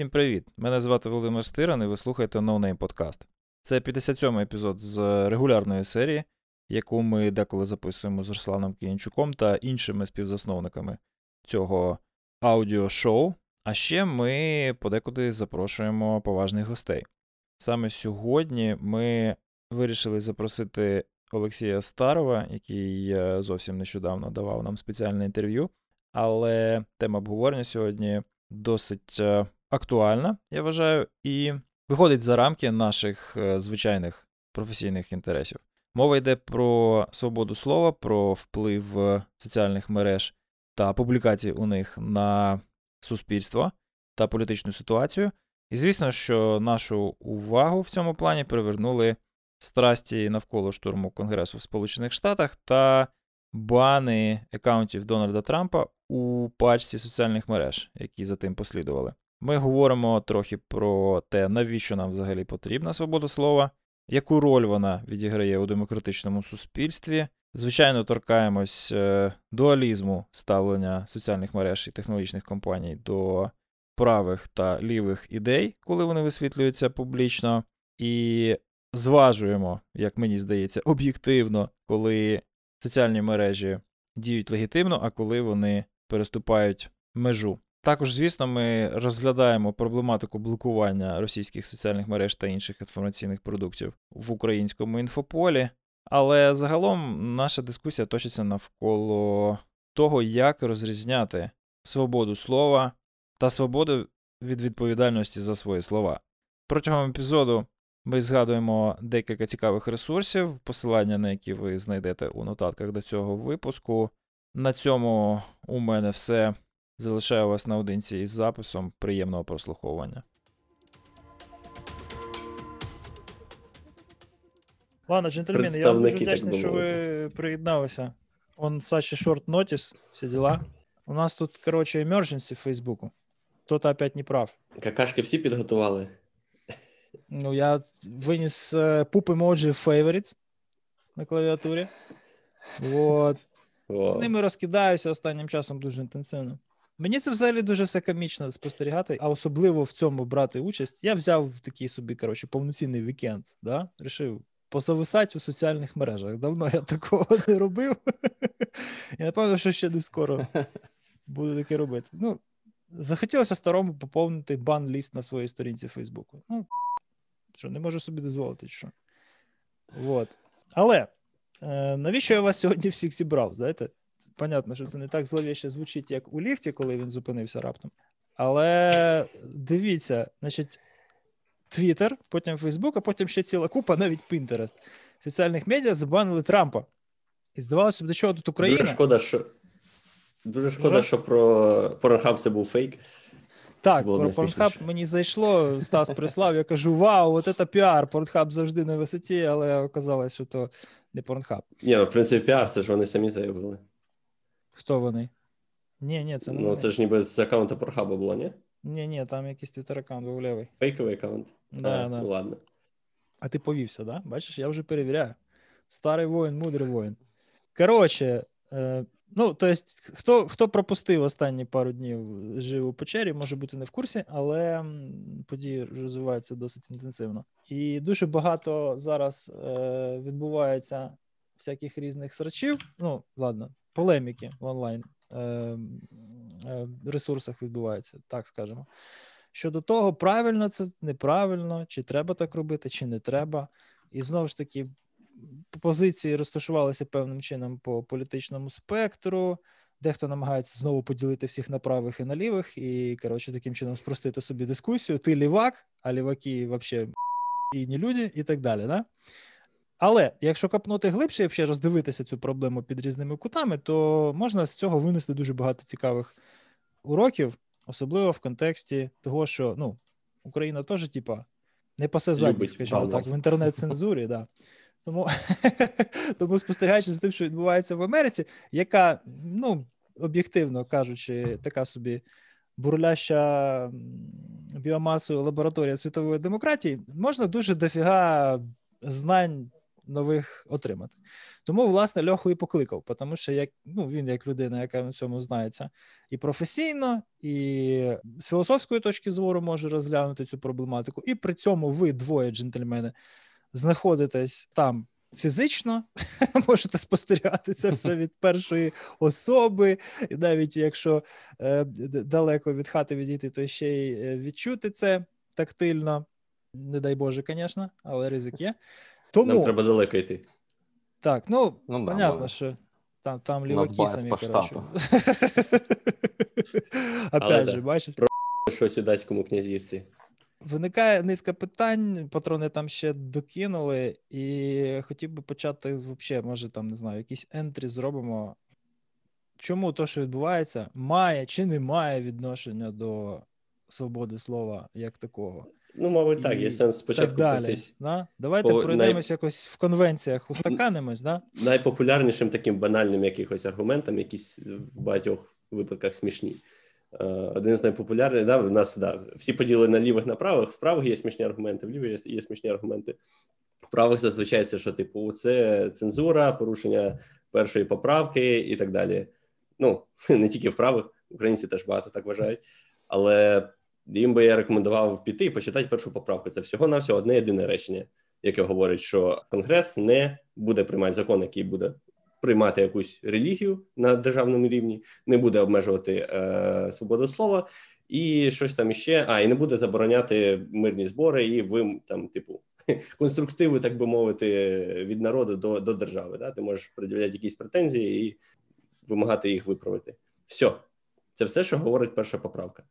Всім привіт! Мене звати Володимир Стиран і ви слухаєте No Name Podcast. Це 57-й епізод з регулярної серії, яку ми деколи записуємо з Русланом Киянчуком та іншими співзасновниками цього аудіошоу. А ще ми подекуди запрошуємо поважних гостей. Саме сьогодні ми вирішили запросити Олексія Старова, який зовсім нещодавно давав нам спеціальне інтерв'ю. Але тема обговорення сьогодні досить е, актуальна, я вважаю, і виходить за рамки наших е, звичайних професійних інтересів. Мова йде про свободу слова, про вплив е, соціальних мереж та публікацій у них на суспільство та політичну ситуацію. І звісно, що нашу увагу в цьому плані привернули страсті навколо штурму Конгресу в Сполучених Штатах та бани аккаунтів Дональда Трампа у пачці соціальних мереж, які за тим послідували. Ми говоримо трохи про те, навіщо нам взагалі потрібна свобода слова, яку роль вона відіграє у демократичному суспільстві. Звичайно, торкаємось е, дуалізму ставлення соціальних мереж і технологічних компаній до правих та лівих ідей, коли вони висвітлюються публічно, і зважуємо, як мені здається, об'єктивно, коли соціальні мережі діють легітимно, а коли вони переступають межу. Також, звісно, ми розглядаємо проблематику блокування російських соціальних мереж та інших інформаційних продуктів в українському інфополі. Але загалом наша дискусія точиться навколо того, як розрізняти свободу слова та свободу від відповідальності за свої слова. Протягом епізоду ми згадуємо декілька цікавих ресурсів, посилання на які ви знайдете у нотатках до цього випуску. На цьому у мене все. Залишаю вас наодинці із записом приємного прослуховування. Ладно, джентльмени, я вам дуже вдячний, що ви приєдналися. Он Сачі шорт нотіс, всі діла. У нас тут, коротше, emergency в Фейсбуку. Хто-то опять не прав. Какашки всі підготували. Ну, я виніс uh, пуп емоджі favorites на клавіатурі. Вот. Ними розкидаюся останнім часом дуже інтенсивно. Мені це взагалі дуже все комічно спостерігати, а особливо в цьому брати участь. Я взяв такий собі, коротше, повноцінний вікенд, да? Рішив позависати у соціальних мережах. Давно я такого не робив. І напевно, що ще не скоро буду таке робити. Ну, захотілося старому поповнити бан-ліст на своїй сторінці Фейсбуку. Ну, що, не можу собі дозволити, що. Вот. Але е, навіщо я вас сьогодні всіх зібрав? Знаєте? Понятно, що це не так зловіше звучить, як у ліфті, коли він зупинився раптом. Але дивіться, значить, Твіттер, потім Фейсбук, а потім ще ціла купа, навіть Пінтерест. Соціальних медіа забанили Трампа. І здавалося б, до чого тут Україна. Дуже шкода, що дуже шкода, Вже? що про Pornhub це був фейк. Так, про Pornhub мені зайшло, Стас прислав, я кажу: Вау, от це піар, Pornhub завжди на висоті, але оказалось, що то не Pornhub. Ні, ну, в принципі, піар, це ж вони самі заявили. Хто вони? Ні, ні, це не. Ну, вони. це ж ніби з аккаунта Pornhub а було, ні? Ні, ні, там якийсь твіттер аккаунт був левий. Фейковий аккаунт? Да, а, да. Ну, ладно. А ти повівся, да? Бачиш, я вже перевіряю. Старий воїн, мудрий воїн. Коротше, е, ну, то есть, хто хто пропустив останні пару днів жив у печері, може бути не в курсі, але події розвиваються досить інтенсивно. І дуже багато зараз е, відбувається всяких різних срачів. Ну, ладно, полеміки в онлайн е, е, ресурсах відбуваються, так скажемо. Щодо того, правильно це неправильно, чи треба так робити, чи не треба. І знову ж таки, позиції розташувалися певним чином по політичному спектру. Дехто намагається знову поділити всіх на правих і на лівих, і коротше таким чином спростити собі дискусію. Ти лівак, а ліваки взагалі і не люди, і так далі. Да? Але якщо копнути глибше і роздивитися цю проблему під різними кутами, то можна з цього винести дуже багато цікавих уроків. Особливо в контексті того, що ну, Україна теж, типа, не пасе задніх, скажімо так, в інтернет-цензурі. да. Тому тому спостерігаючи за тим, що відбувається в Америці, яка, ну, об'єктивно кажучи, така собі бурляща біомасою лабораторія світової демократії, можна дуже дофіга знань нових отримати. Тому, власне, Льоху і покликав, тому що як ну, він, як людина, яка в цьому знається, і професійно, і з філософської точки зору може розглянути цю проблематику, і при цьому ви двоє джентльмени знаходитесь там. Фізично можете спостерігати це все від першої особи, і навіть якщо е, далеко від хати відійти, то ще й е, відчути це тактильно. Не дай Боже, звісно, але ризик є. Тому... Нам треба далеко йти. Так, ну, ну понятно, да, що там там ліваки самі, коротше. Опять же, бачиш? Про щось у датському князівстві. Виникає низка питань, патрони там ще докинули, і хотів би почати взагалі, може, там, не знаю, якісь ентрі зробимо. Чому то, що відбувається, має чи не має відношення до свободи слова як такого? Ну, мабуть, так, є сенс спочатку так далі, да? Давайте По, пройдемось най... якось в конвенціях, устаканимось, да? Найпопулярнішим таким банальним якихось аргументом, якісь в багатьох випадках смішні. Е, один з найпопулярніших, да, в нас да, всі поділи на лівих на правих, в правих є смішні аргументи, в лівих є, є смішні аргументи. В правих зазвичай це, що, типу, це цензура, порушення першої поправки і так далі. Ну, не тільки в правих, українці теж багато так вважають, але їм би я рекомендував піти і почитати першу поправку. Це всього на всього одне єдине речення, яке говорить, що Конгрес не буде приймати закон, який буде приймати якусь релігію на державному рівні, не буде обмежувати е, свободу слова і щось там іще. А і не буде забороняти мирні збори і ви там, типу. Конструктиви, так би мовити, від народу до до держави. Да? Ти можеш пред'являти якісь претензії і вимагати їх виправити. Все, це все, що говорить перша поправка.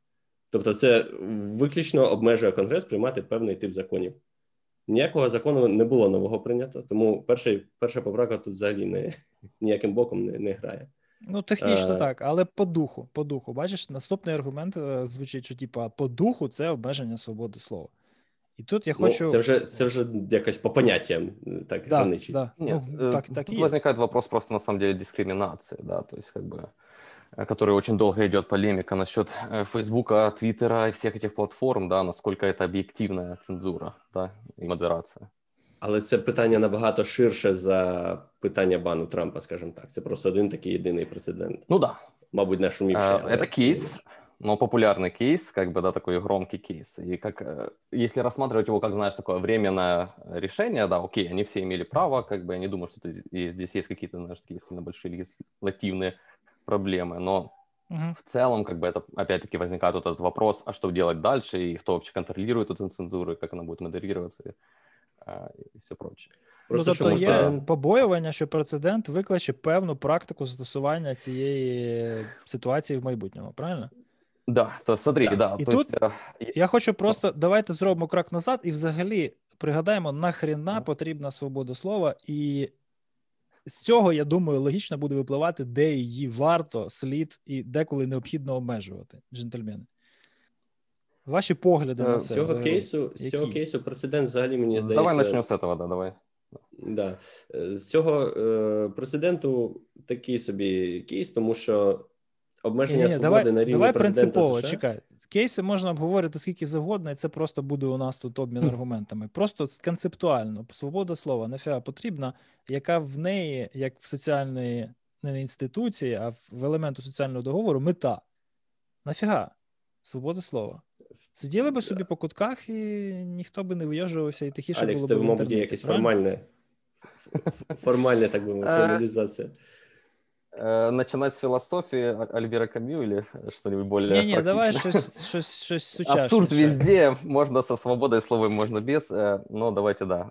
Тобто, це виключно обмежує Конгрес приймати певний тип законів. Ніякого закону не було нового прийнято, тому перший, перша поправка тут взагалі не ніяким боком не не грає. Ну, технічно а, е, так, але по духу. По духу, бачиш, наступний аргумент е, звучить, що типа по духу це обмеження свободи слова. І тут я ну, хочу. Ну, це вже це вже якось по поняттям так да, граничить. Да. Нет, ну, так, так тут возникает вопрос просто на самом деле дискриминации, да, то есть как бы Э, который очень долго идет полемика насчет э, Фейсбука, Твиттера и всех этих платформ, да, насколько это об'єктивна цензура да, і модерація. Але це питання набагато ширше за питання бану Трампа, скажімо так. Це просто один такий єдиний прецедент. Ну да. Мабуть, не шумівший. Э, это кейс, но популярный кейс, как бы, да, такой громкий кейс. И как, если рассматривать его как, знаешь, такое временное решение, да, окей, они все имели право, как бы, я не думаю, что здесь есть какие-то, знаешь, такие сильно большие легислативные проблемы, но угу. в целом, как бы это опять-таки возникает вот этот вопрос, а что делать дальше, и кто вообще контролирует эту цензуру, и как она будет модерироваться, і, і все прочее. Ну, тобто є це... побоювання, що прецедент викличе певну практику застосування цієї ситуації в майбутньому, правильно? Да, то смотри, да. да і то тут есть... я хочу просто давайте зробимо крок назад і взагалі пригадаємо, нахрена потрібна свобода слова і з цього, я думаю, логічно буде випливати, де її варто, слід і деколи необхідно обмежувати, джентльмени. Ваші погляди на е, це. З цього кейсу з цього кейсу прецедент взагалі мені здається. Давай почнемо з цього, да, давай. Да. Е, з цього е, прецеденту такий собі кейс, тому що обмеження ні, ні, свободи давай, на рівні давай президента принципово, США. чекай. Кейси можна обговорити скільки завгодно, і це просто буде у нас тут обмін аргументами. Просто концептуально свобода слова нафіга потрібна, яка в неї, як в соціальної не інституції, а в елементу соціального договору, мета. Нафіга? Свобода слова. Сиділи би собі по кутках, і ніхто би не вийожувався, і тихіше Алекс, було б. Алекс, мабуть, є якесь формальне, формальне, так би мовити, формалізація. Э, начинать с философии Альбера Камю или что-нибудь более Не-не, давай что-то сучасне. Абсурд везде, можно со свободой слова, можно без, э, но давайте, да.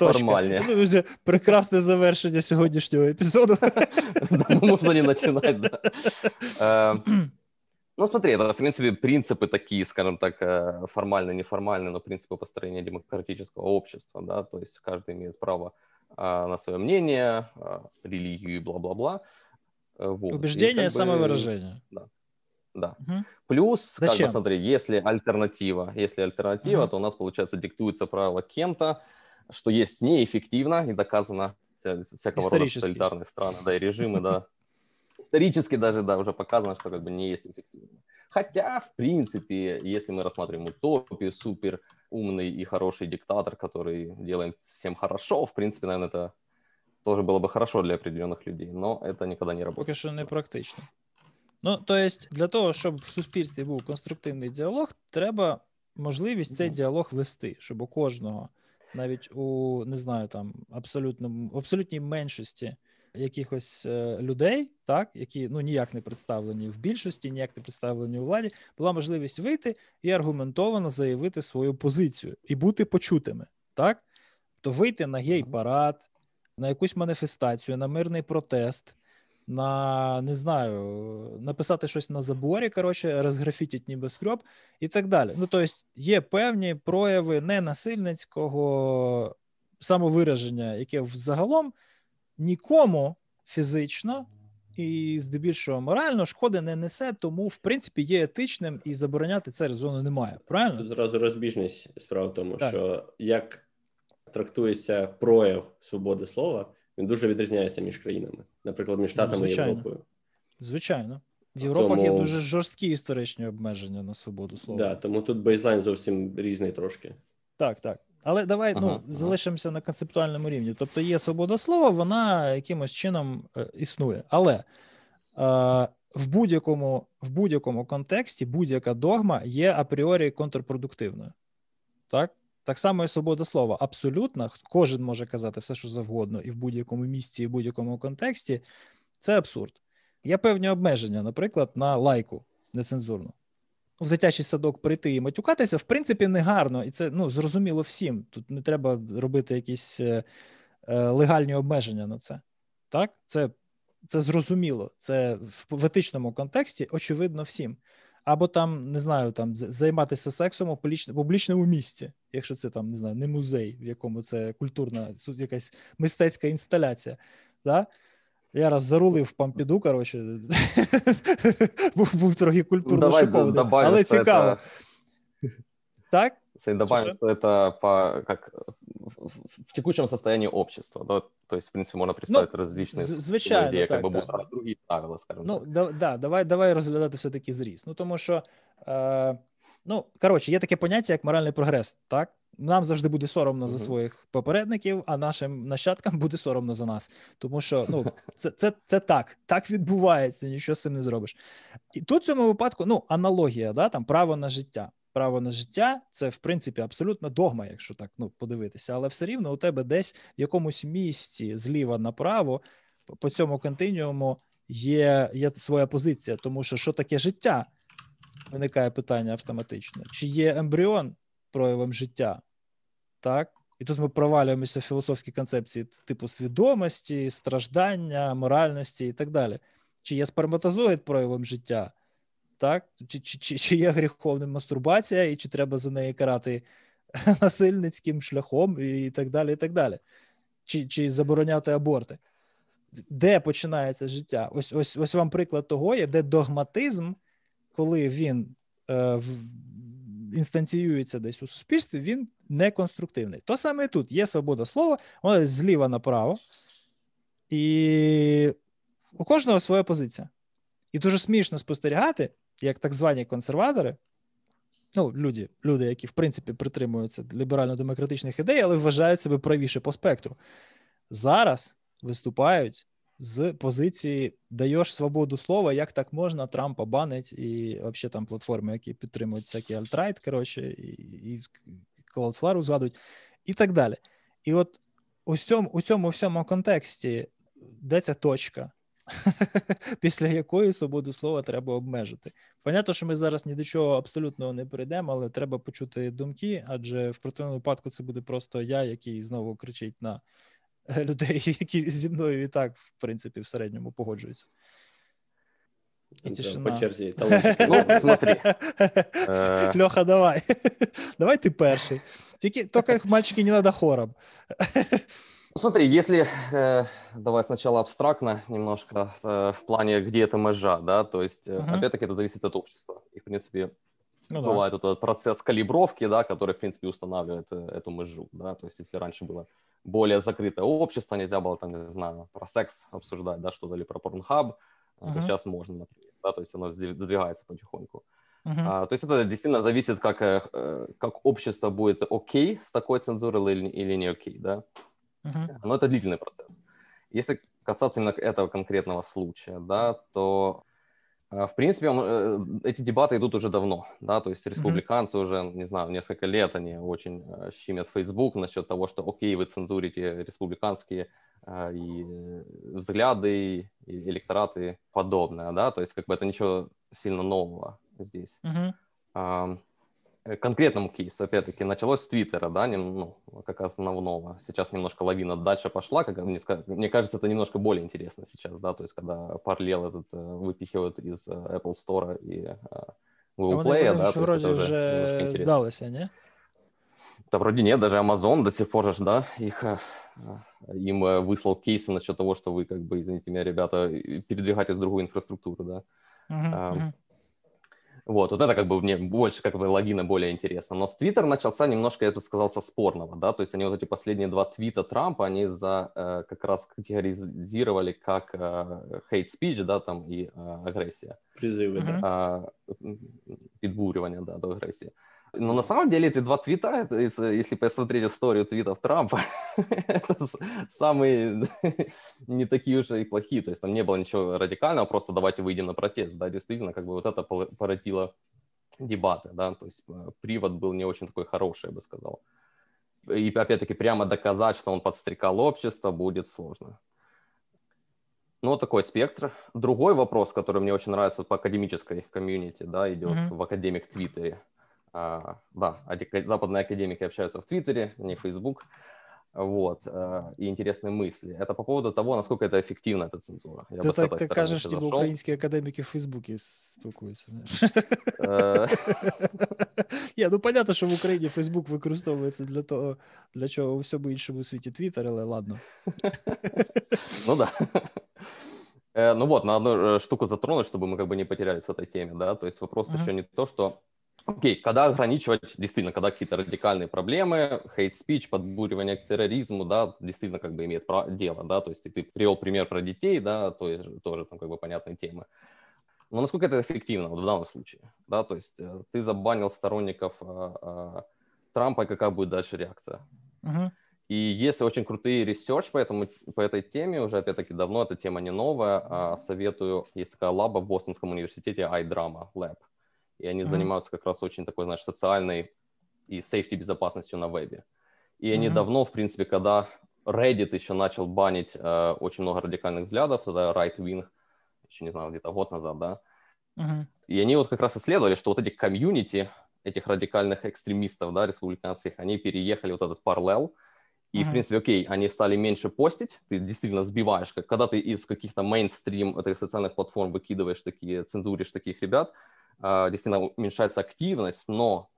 Нормальнее. Ну, вже прекрасне завершення сьогоднішнього епізоду. Можно не начинать, да. Э, ну, смотри, это, в принципе, принципы такие, скажем так, формально, неформальные, но принципы построения демократического общества, да, то есть каждый имеет право на свое мнение, а, религию и бла-бла-бла. Э, вот. Убеждение, и самовыражение. Да. Да. Угу. Плюс, Зачем? как бы смотри, если альтернатива, если альтернатива, угу. то у нас, получается, диктуется правило кем-то, что есть неэффективно и доказано вся, всякого рода тоталитарные страны, да, и режимы, да. Исторически даже, да, уже показано, что как бы не есть эффективно. Хотя, в принципе, если мы рассматриваем утопию, супер умный и хороший диктатор, который делает всем хорошо, в принципе, наверное, это тоже было бы хорошо для определенных людей, но это никогда не работает. Поки що не практично. Ну, то есть, для того, щоб в суспільстві був конструктивний діалог, треба можливість цей діалог вести, щоб у кожного, навіть у не знаю, там абсолютно абсолютній меншості якихось е, людей, так які ну ніяк не представлені в більшості, ніяк не представлені у владі, була можливість вийти і аргументовано заявити свою позицію і бути почутими, так то вийти на гей-парад, на якусь маніфестацію, на мирний протест. На не знаю, написати щось на заборі, коротше, розграфітять небоскреб і так далі. Ну, тобто, є певні прояви ненасильницького самовираження, яке взагалом нікому фізично і здебільшого морально шкоди не несе, тому в принципі є етичним і забороняти це резону немає. Правильно Тут зразу розбіжність справа в тому, так. що як трактується прояв свободи слова, він дуже відрізняється між країнами, наприклад, між штатами ну, і Європою. Звичайно. В Європах тому... є дуже жорсткі історичні обмеження на свободу слова. Да, тому тут бейзлайн зовсім різний трошки. Так, так. Але давай ага, ну, ага. залишимося на концептуальному рівні. Тобто є свобода слова, вона якимось чином е, існує. Але е, в будь-якому в будь-якому контексті будь-яка догма є апріорі контрпродуктивною. Так? Так само і свобода слова. Абсолютно, кожен може казати все, що завгодно, і в будь-якому місці, і в будь-якому контексті. Це абсурд. Є певні обмеження, наприклад, на лайку нецензурну в дитячий садок прийти і матюкатися, в принципі, не гарно, і це ну, зрозуміло всім. Тут не треба робити якісь е, е, легальні обмеження на це. Так, це це зрозуміло. Це в, етичному контексті очевидно всім. Або там не знаю, там займатися сексом у публічному місці, якщо це там не знаю, не музей, в якому це культурна якась мистецька інсталяція. Да? Я раз зарулив в Пампіду, коротше, був був трохи культурно ну, шокований, але цікаво. Это... Так? Добавим, что это по, как, в текущем состоянии общества, да? то есть, в принципе, можно представить ну, различные звичайно, где, так, как бы, будут другие правила, скажем ну, так. Да, да, давай, давай розглядати все-таки зріст. Ну, тому що, е, ну, коротше, є таке поняття, як моральний прогрес, так? Нам завжди буде соромно uh-huh. за своїх попередників, а нашим нащадкам буде соромно за нас. Тому що ну, це це, це так, так відбувається, нічого з цим не зробиш. І тут в цьому випадку ну, аналогія, да, там право на життя. Право на життя це в принципі абсолютно догма, якщо так ну, подивитися, але все рівно у тебе десь в якомусь місці зліва направо по цьому континіуму є є своя позиція, тому що що таке життя? Виникає питання автоматично. Чи є ембріон проявом життя? так? І тут ми провалюємося в філософські концепції типу свідомості, страждання, моральності і так далі. Чи є сперматозоїд проявом життя, так? Чи чи, чи, чи є гріховним мастурбація, і чи треба за неї карати насильницьким шляхом, і так далі. і так далі. Чи чи забороняти аборти? Де починається життя? Ось ось, ось вам приклад того, є, де догматизм, коли він е, інстанціюється десь у суспільстві, він не конструктивний. То саме і тут є свобода слова, вона зліва направо, і у кожного своя позиція. І дуже смішно спостерігати, як так звані консерватори, ну, люди, люди, які в принципі притримуються ліберально-демократичних ідей, але вважають себе правіше по спектру, зараз виступають з позиції даєш свободу слова, як так можна, Трампа банить, і взагалі там платформи, які підтримують всякі alt-right, коротше, і, Cloudflare згадують, і так далі. І от у цьому у цьому всьому контексті де ця точка, після якої свободу слова треба обмежити. Понятно, що ми зараз ні до чого абсолютно не перейдемо, але треба почути думки, адже в противному випадку це буде просто я, який знову кричить на людей, які зі мною і так, в принципі, в середньому погоджуються. І тишина. По черзі. Ну, смотри. Льоха, давай. Давай ти перший. Тільки тільки мальчики не треба хором. Ну, смотри, если, э, давай сначала абстрактно немножко, э, в плане, где эта межа, да, то есть, э, Мгм. опять-таки, это зависит от общества. И, в принципе, Ну, да. бывает вот этот процесс калибровки, да, который, в принципе, устанавливает э, эту межу, да, то есть если раньше было более закрытое общество, нельзя было там, не знаю, про секс обсуждать, да, что-то или про порнхаб, Мгм. то сейчас можно, например, да, то есть оно сдвиг- сдвигается потихоньку. Мгм. А, то есть это действительно зависит, как, э, э, как общество будет окей с такой цензурой или, или не окей, да. Мгм. Но это длительный процесс. Если касаться именно этого конкретного случая, да, то в принципе он, э, эти дебаты идут уже давно, да, то есть республиканцы уже, не знаю, несколько лет они очень э, щемят Facebook насчет того, что окей, вы цензурите республиканские э, и взгляды, и электораты и подобное, да, то есть как бы это ничего сильно нового здесь. Мгм. А, э, конкретному кейсу, опять-таки, началось с Твиттера, да, ну, как основного. Сейчас немножко лавина дальше пошла, как мне, мне кажется, это немножко более интересно сейчас, да, то есть когда параллел этот э, выпихивают из э, Apple Store и А Google вони, Play, да, то вроді это уже интересно. здалися, ні? Да вроде нет, даже Amazon до сих пор же, да, их, им выслал кейсы насчет того, что вы, как бы, извините меня, ребята, передвигаетесь в другую инфраструктуру, да. А, мгм. Вот, вот это как бы мне больше как бы логина более интересно. Но с Twitter начался немножко, я бы сказал, со спорного, да, то есть они вот эти последние два твита Трампа, они за э, как раз категоризировали как э, hate speech, да, там и э, агрессия, Призывы, да. А, м, подбуривание, да, до агрессии. Но на самом деле эти два твита, это, если- посмотреть историю твитов Трампа, это самые не такие уж и плохие. То есть там не было ничего радикального, просто давайте выйдем на протест. Да, действительно, как бы вот это породило дебаты, да, то есть э, привод был не очень такой хороший, я бы сказал. И опять-таки прямо доказать, что он подстрекал общество, будет сложно. Ну, такой спектр. Другой вопрос, который мне очень нравится по академической комьюнити, да, идет Мгм. в академик Твиттере. А, да, ади- западные академики общаются в Твиттере, не в Facebook. Вот, э, и интересные мысли. Это по поводу того, насколько это эффективно, эта цензура. Я Ти бы с так этой ти стороны кажеш, еще ніби зашел. українські академіки в Фейсбуці спілкуються. знаєш. Э, Ні, ну понятно, що в Україні Фейсбук використовується для того, для чого у всьому іншому світі Твіттер, але ладно. Ну да. Э, Ну вот, на одну э, штуку затронуть, чтобы мы как бы не потерялись в этой теме, да, то есть вопрос Мгм. еще не то, что, окей, когда ограничивать, действительно, когда какие-то радикальные проблемы, хейт-спич, подбуривание к терроризму, да, действительно как бы имеет дело, да, то есть и ты привел пример про детей, да, то есть тоже там как бы понятные темы. Но насколько это эффективно вот в данном случае, да, то есть э, ты забанил сторонников а, а, Трампа, и какая будет дальше реакция? Угу. И есть очень крутые research по, этому, по этой теме, уже опять-таки давно, эта тема не новая, а советую, есть такая лаба в Бостонском университете, iDrama Lab, и они Мгм. занимаются как раз очень такой, знаешь, социальной и safety безопасностью на вебе. И они Мгм. давно, в принципе, когда Reddit еще начал банить э, очень много радикальных взглядов, тогда Right Wing, еще не знаю, где-то год назад, да, Угу. и они вот как раз исследовали, что вот эти комьюнити, этих радикальных экстремистов, да, республиканских, они переехали вот этот параллел, и, в Мгм. принципе, окей, они стали меньше постить, ты действительно сбиваешь, как, когда ты из каких-то мейнстрим этих социальных платформ выкидываешь такие, цензуришь таких ребят, действительно уменьшается активность, но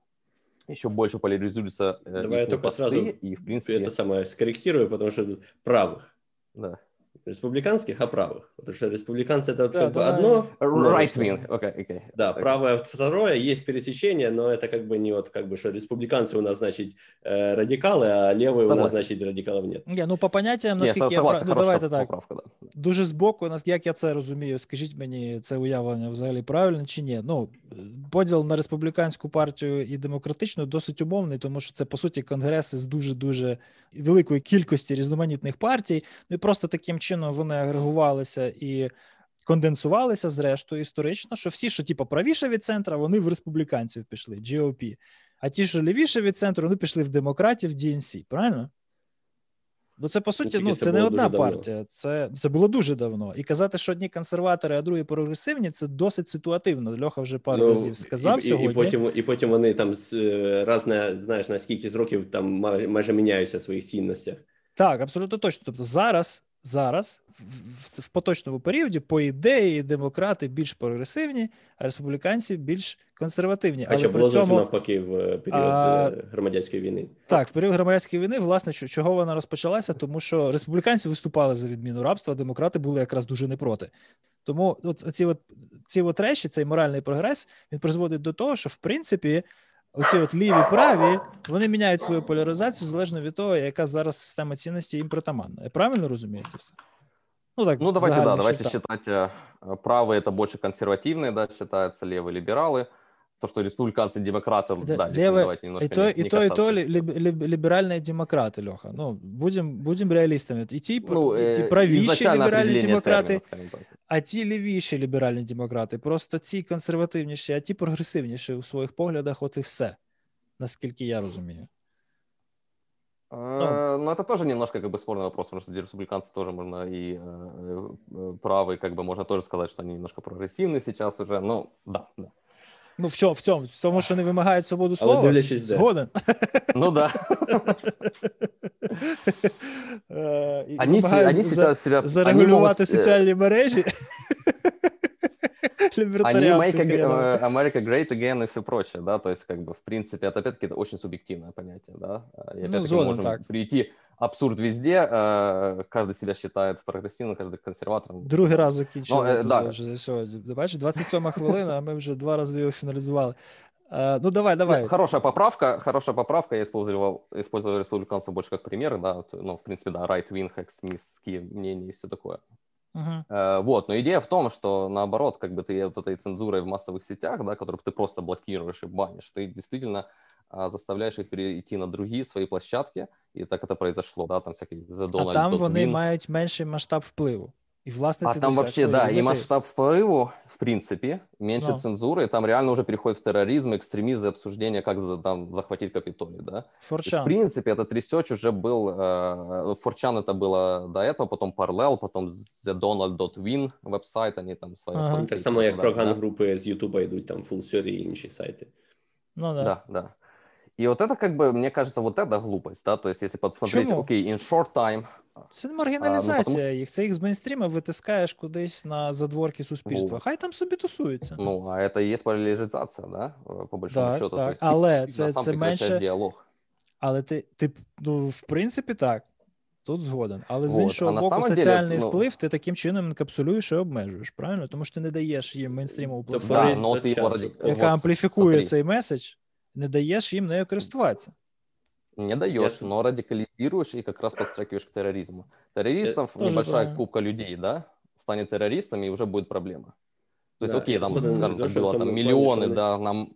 еще больше поляризуются э, Давай я их только посты, сразу и, в принципе, Это самое скорректирую, потому что тут правых. да. Республиканских, а правых. Потому что республиканцы это вот Да, как бы давай. одно. Right множество. wing, окей, окей. Да, Окей. правое второе, есть пересечение, но это как бы не вот как бы, что республиканцы у нас, значит, э, радикалы, а левые у нас, Согласен. значит, радикалов нет. Ні, ну по поняттям, Не, наскільки я согласен, прав... ну, хорошая давайте так. поправка, да. Дуже збоку, нас- як я це розумію, скажіть мені, це уявлення взагалі правильно чи ні? Ну, поділ на республіканську партію і демократичну досить умовний, тому що це по суті конгреси з дуже дуже великої кількості різноманітних партій. Ну і просто таким чином вони агрегувалися і конденсувалися зрештою історично, що всі, що типу, правіше від центра, вони в республіканців пішли, GOP. А ті, що лівіше від центру, вони пішли в демократів DNC, правильно? Ну, це по суті, тільки ну це це не одна давно. партія, це, це було дуже давно. І казати, що одні консерватори, а другі прогресивні, це досить ситуативно. Льоха вже пару разів сказав Ну, і, сьогодні. і, потім, і потім вони там е, раз на, знаєш, на скільки з років там майже міняються в своїх цінностях. Так, абсолютно точно. Тобто зараз зараз, в, в поточному періоді, по ідеї, демократи більш прогресивні, а республіканці більш консервативні. Хоча Але було цьому, зовсім навпаки в е, період а, е, громадянської війни. Так, в період громадянської війни, власне, чого вона розпочалася? Тому що республіканці виступали за відміну рабства, а демократи були якраз дуже не проти. Тому от ці от, ці от речі, цей моральний прогрес, він призводить до того, що в принципі оці от ліві праві вони міняють свою поляризацію залежно від того, яка зараз система цінності їм притаманна. Я правильно розумію це все? Ну, так, ну давайте, да, давайте считать, э, правые это больше консервативные, да, считаются левые либералы, то, что республиканцы, демократы, да, да левые, давайте немножко и то, не, и не то, и то либеральные демократы, Леха. Ну, будем, будем реалистами. И ті, ну, ті, ті правіші ліберальні демократи, терміна, а ті лівіші ліберальні демократи. Просто ті консервативніші, а ті прогресивніші у своїх поглядах, от і все, наскільки я розумію. Ну, э, ну, это тоже немножко как бы спорный вопрос, потому что республиканцы тоже можно и э, э, правые, как бы можно тоже сказать, что они немножко прогрессивны сейчас уже, ну, да, да. Ну, в чому? В цьому? В тому, що не вимагають свободу слова? Але дивлячись, де. Згоден. Ну, да. Они, они сейчас себя... Зарегулювати соціальні мережі. Они make uh, America great again и все прочее, да, то есть как бы в принципе это опять-таки это очень субъективное понятие, да, и ну, опять-таки ну, можем так. прийти абсурд везде, э, каждый себя считает прогрессивным, каждый консерватором. Другий раз закінчили. Ну, да. вже сьогодні. Бачиш, 27 хвилина, а ми вже два рази його фіналізували. Uh, ну, давай, давай. Хорошая поправка, хорошая поправка. Я использовал, использовал республиканцев больше как пример, да, ну, в принципе, да, right-wing, экстремистские мнения и все такое. Uh-huh. Вот, но идея в том, что наоборот, как бы ты вот этой цензурой в массовых сетях, да, которую ты просто блокируешь и банишь, ты действительно а, заставляешь их перейти на другие свои площадки, і так це произошло, да, там всякий The Donald А там вони мають менший масштаб впливу. И власне а там вообще, да, и масштаб впливу, в принципе, меньше no. цензуры, там реально уже переходит в терроризм, экстремизм, обсуждение, как там захватить Капитолий, да. Форчан. В принципе, этот ресерч уже был, э, Форчан это было до этого, потом Parallel, потом thedonald.win веб-сайт, они там свои ага. соцсети. Так само, як проган-групи з Ютуба йдуть, там Full Theory і інші сайти. Ну да. Да, да. И вот это как бы, мне кажется, вот это глупость, да, то есть если посмотреть, окей, okay, in short time, це не маргіналізація а, ну, їх. Це їх з мейнстріма витискаєш кудись на задворки суспільства. Ну, Хай там собі тусуються. Ну, а це і є паралелізація, да? По большому так, счету. Так. Тобто, Але ти, це, це менше... діалог. Але ти, ти, ну, в принципі, так. Тут згоден. Але з іншого а боку, соціальний деле, вплив ти таким чином інкапсулюєш і обмежуєш, правильно? Тому що ти не даєш їм мейнстрімову платформу, да, ну, ти яка вот, ампліфікує смотри. цей меседж, не даєш їм нею користуватися. Не даешь, но радикализируешь и как раз подстракиваешь к терроризму. Террористов Это небольшая правильно. кубка людей, да, станет террористами, и уже будет проблема. То есть, да, окей, там, скажем так, було там мільйони, да, нам.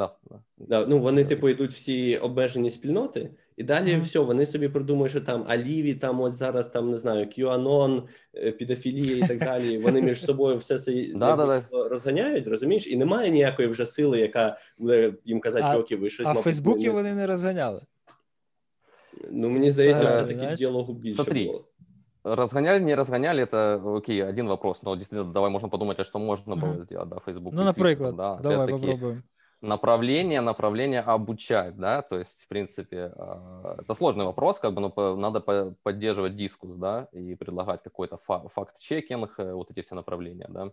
Да, да. Да, ну вони, типу, йдуть всі обмежені спільноти, і далі mm-hmm. все, вони собі придумають, що там Аліві, там от зараз там не знаю, QAnon, е, підофілія і так далі. Вони між собою все це розганяють, розумієш? І немає ніякої вже сили, яка буде їм казати, що окей, ви щось А в Фейсбуці вони не розганяли. Ну, мне здається, все-таки діалогу більше Смотри, було. Разгоняли, не разгоняли, это окей, один вопрос. Но действительно, давай можно подумать, а что можно было mm-hmm. сделать, да, Facebook. Ну, например, да, давай попробуем Направление, направление обучать, да, то есть, в принципе, а, это сложный вопрос, как бы, но надо поддерживать дискус, да, и предлагать какой-то факт-чекинг, э, вот эти все направления, да,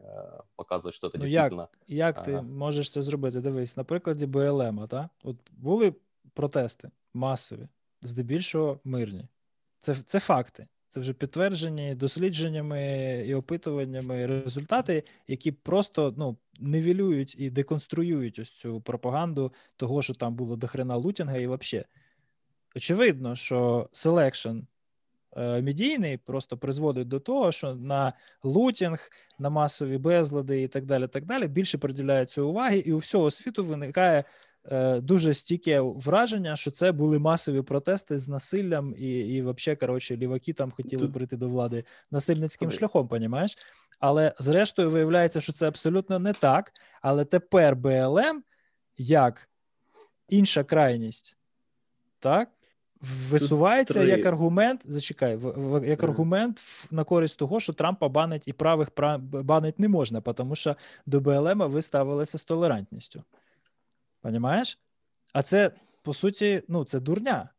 э, показувати, що це ну, дійсно. Як, як ти можеш це зробити? Дивись, на прикладі БЛМ, так? От були протести масові, здебільшого мирні. Це це факти. Це вже підтверджені дослідженнями і опитуваннями результати, які просто ну, невілюють і деконструюють ось цю пропаганду того, що там було дохрена looting а, і взагалі. Очевидно, що selection медійний просто призводить до того, що на лутінг, на масові безлади і так далі, так далі більше приділяється уваги, і у всього світу виникає дуже стійке враження, що це були масові протести з насиллям, і і взагалі, коротше, ліваки там хотіли прийти до влади насильницьким Тут... шляхом, понімаєш? Але зрештою виявляється, що це абсолютно не так. Але тепер БЛМ як інша крайність, так? Висувається як аргумент, зачекай, як аргумент на користь того, що Трампа банить і правих банить не можна, тому що до БЛМ ви ставилися з толерантністю. Понімаєш? А це, по суті, ну, це дурня.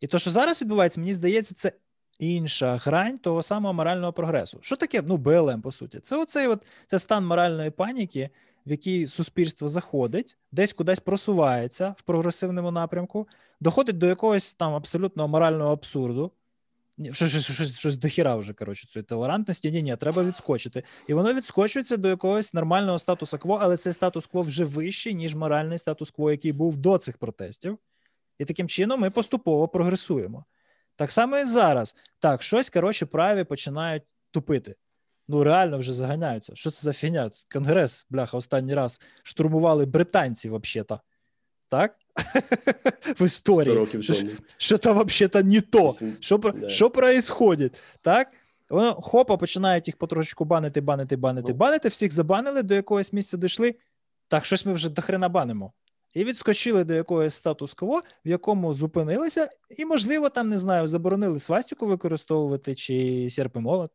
І то, що зараз відбувається, мені здається, це інша грань того самого морального прогресу. Що таке? Ну, БЛМ, по суті, це оцей от це стан моральної паніки, в який суспільство заходить, десь кудись просувається в прогресивному напрямку, доходить до якогось там абсолютно морального абсурду. Щось щось, щось, щось дохіра вже, коротше, цієї толерантності. Ні, ні, треба відскочити. І воно відскочується до якогось нормального статусу кво, але цей статус-кво вже вищий, ніж моральний статус-кво, який був до цих протестів. І таким чином ми поступово прогресуємо. Так само і зараз. Так, щось, коротше, праві починають тупити. Ну, реально вже заганяються. Що це за фігня? Конгрес, бляха, останній раз штурмували британці, взагалі-то. Так? В історії. Що, що то взагалі не то. Що, Да. що происходить? Так? Воно хопа, починають їх потрошечку банити, банити, банити, Ну. банити. Всіх забанили, до якогось місця дійшли. Так, щось ми вже дохрена банимо. І відскочили до якогось статус-кво, в якому зупинилися, і, можливо, там, не знаю, заборонили свастику використовувати чи серп і молот.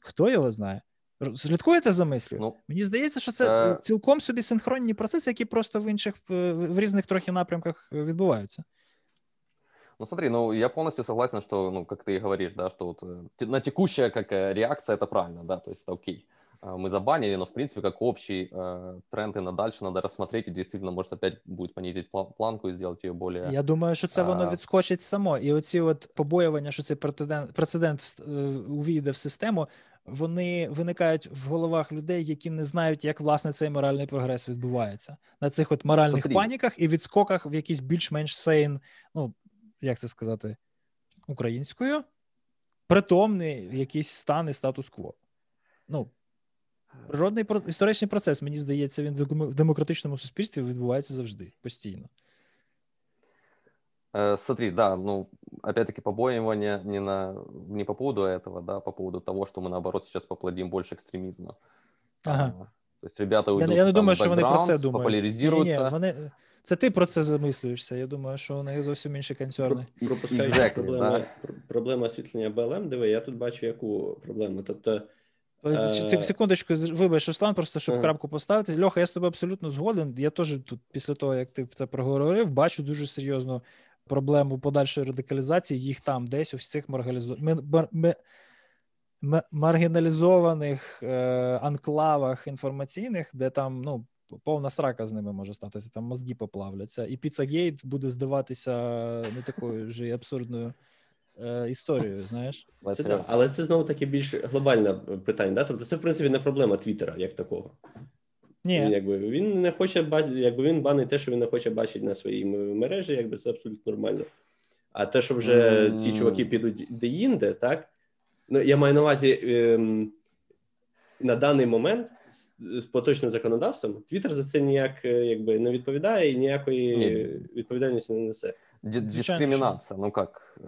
Хто його знає? Р- Слідкуєте за мислю? Ну, Мені здається, що це Е. цілком собі синхронні процеси, які просто в інших е, в різних трохи напрямках е, відбуваються. Ну смотри, ну я полностью согласен, что, ну, как ты и говоришь, да, что вот э, те- на текущая как э, реакция это правильно, да, то есть это окей. А, Мы забанили, но в принципе как общий э, тренд и на дальше надо рассмотреть и действительно может опять будет понизить пла- планку и сделать ее более... Я думаю, що це воно А. відскочить само. І оці от побоювання, що цей прецедент, прецедент вст- е, увійде в систему, вони виникають в головах людей, які не знають, як власне цей моральний прогрес відбувається на цих от моральних Смотри. паніках і відскоках в якийсь більш-менш сейн, ну як це сказати, українською, притомний якийсь стан і статус-кво. Ну, природний історичний процес, мені здається, він в демократичному суспільстві відбувається завжди, постійно. Э, Смотри, да, ну, опять-таки, побоивание не, на, не по поводу этого, да, по поводу того, что мы, наоборот, сейчас поплодим больше экстремизма. Ага. А, То есть ребята Я, уйдут не- я не там думаю, в що вони про це бэкграунд, думають. Ні, популяризируются. ні, вони... Це ти про це замислюєшся. Я думаю, що у них зовсім інші концерни. Про- Пропускаючи Exactly, проблема, да. пр- проблема освітлення БЛМ, диви, я тут бачу яку проблему. Тобто, Е, Е, ці- Секундочку, з- вибач, Руслан, просто щоб Ага. крапку поставити. Льоха, я з тобою абсолютно згоден. Я теж тут, після того, як ти це проговорив, бачу дуже серйозну проблему подальшої радикалізації. Їх там десь у всіх м- маргіналізованих е, анклавах інформаційних, де там ну, повна срака з ними може статися, там мозги поплавляться. І Піцагейт буде здаватися не такою ж і абсурдною е, історією, знаєш. це Але це знову таки більш глобальне питання. Да? Тобто, це в принципі не проблема Твіттера як такого. Ні, якби він не хоче бачити, якби він банить те, що він не хоче бачити на своїй мережі, якби це абсолютно нормально. А те, що вже ці чуваки підуть де-інде, так ну я маю на увазі ем, на даний момент з, з поточним законодавством Твіттер за це ніяк е, якби не відповідає і ніякої Ні. відповідальності не несе. Ди- Звичайно, Дискриминация, ну как,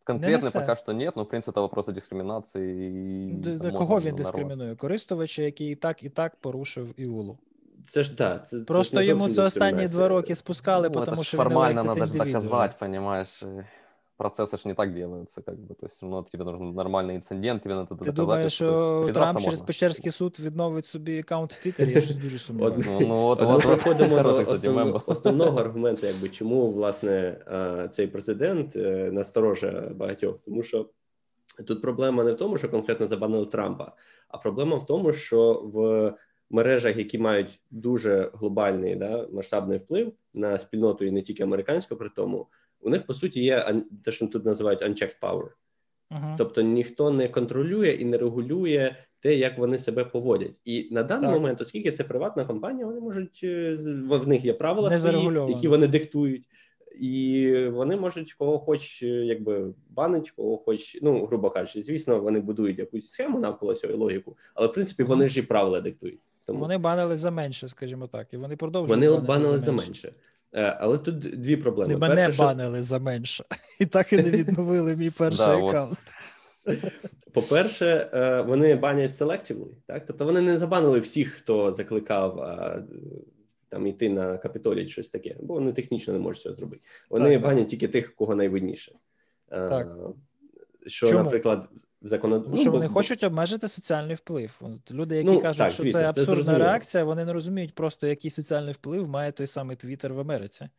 э, конкретной несе. пока что нет, но в принципе это вопрос о дискриминации. и Д- там д- можно Кого він нарваться. дискримінує? Користувача, який і так і так порушив іулу. Це ж да, це це Просто ж не йому зовсім це останні два дискримінація. роки спускали, Ну, это тому ж що він формально elected надо же individual. доказать, понимаешь. и Процессы ж не так делаются, как бы. То есть, ну, тебе нужен нормальный инцидент, тебе надо Ти доказать. думаєш, то есть що придраться Трамп через можно. Печерський суд відновить собі аккаунт в Твіттері? Я щось дуже сумніваюся. Ну, ну, вот, От ми вот, вот, переходимо до хороший, кстати, основно- мем был. основного аргументу, якби чому власне е, цей президент е, насторожує багатьох, тому що тут проблема не в тому, що конкретно забанили Трампа, а проблема в тому, що в мережах, які мають дуже глобальний да, масштабний вплив на спільноту і не тільки американську, при тому у них по суті є те, що тут називають unchecked power. Мгм. Тобто ніхто не контролює і не регулює те, як вони себе поводять. І на даний Так. момент, оскільки це приватна компанія, вони можуть е, в них є правила свої, які вони диктують. І вони можуть кого хоч е, якби банить, кого хоч, ну грубо кажучи, звісно, вони будують якусь схему навколо цього і логіку, але в принципі вони ж і правила диктують. Тому Вони банили за менше, скажімо так, і вони продовжують. вони банили за менше. Е, Але тут дві проблеми. Не мене Перше, що- банили за менше. І так і не відновили мій перший аккаунт. По-перше, е, вони банять selectively, так? Тобто вони не забанили всіх, хто закликав там йти на капітолій щось таке, бо вони технічно не можуть цього зробити. Вони Так, так. банять тільки тих, кого найвидніше. Е, Так. Що, Чому? наприклад, в закон... Що ну, вони бо- хочуть обмежити соціальний вплив. От Люди, які Ну, кажуть, так, що звісно, це це абсурдна зрозуміло. реакція, вони не розуміють просто, який соціальний вплив має той самий Твіттер в Америці.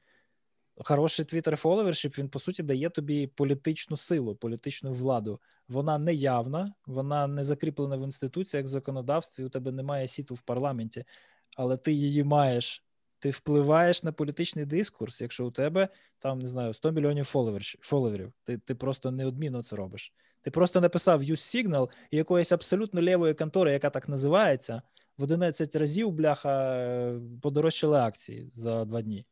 Хороший твіттер фоловершіп, він по суті дає тобі політичну силу, політичну владу. Вона не явна, вона не закріплена в інституціях, в законодавстві. У тебе немає сіту в парламенті, але ти її маєш. Ти впливаєш на політичний дискурс, якщо у тебе там не знаю 100 мільйонів фоловерів. Ти ти просто неодмінно це робиш. Ти просто написав Use Signal і якоїсь абсолютно лівої контори, яка так називається, в 11 разів бляха подорожчали акції за два дні.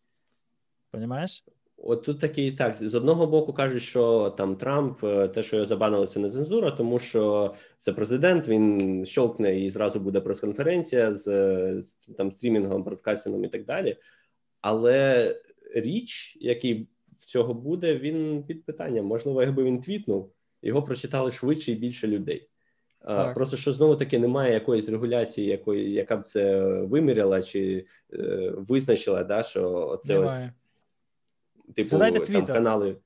Понімаєш? От тут такий так. З одного боку кажуть, що там Трамп, е, те, що його забанили, це не цензура, тому що це президент, він щолкне і зразу буде прес-конференція з, з там стрімінгом, бродкастингом і так далі. Але річ, який в цього буде, він під питанням. Можливо, якби він твітнув, його прочитали швидше і більше людей. Так. Просто що знову таки немає якоїсь регуляції, якої яка б це виміряла чи е, визначила, да, що це ось типу там, канали.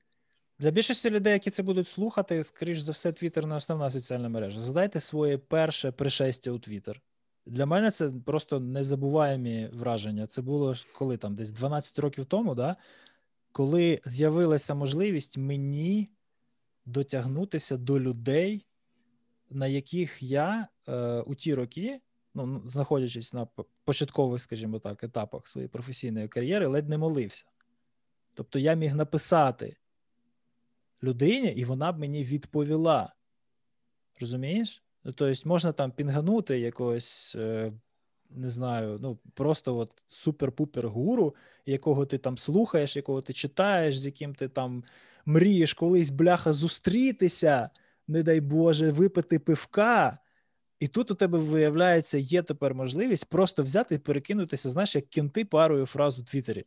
Для більшості людей, які це будуть слухати, скоріш за все, Твіттер не основна соціальна мережа. Задайте своє перше пришестя у Твіттер. Для мене це просто незабуваємі враження. Це було коли там десь 12 років тому, да, коли з'явилася можливість мені дотягнутися до людей, на яких я е, у ті роки, ну, знаходячись на початкових, скажімо так, етапах своєї професійної кар'єри, ледь не молився. Тобто я міг написати людині, і вона б мені відповіла. Розумієш? Ну, тобто, можна там пінганути якогось, е, не знаю, ну просто от супер-пупер гуру, якого ти там слухаєш, якого ти читаєш, з яким ти там мрієш колись бляха зустрітися, не дай Боже, випити пивка. І тут у тебе виявляється, є тепер можливість просто взяти і перекинутися, знаєш, як кінти парою фразу в Твіттері.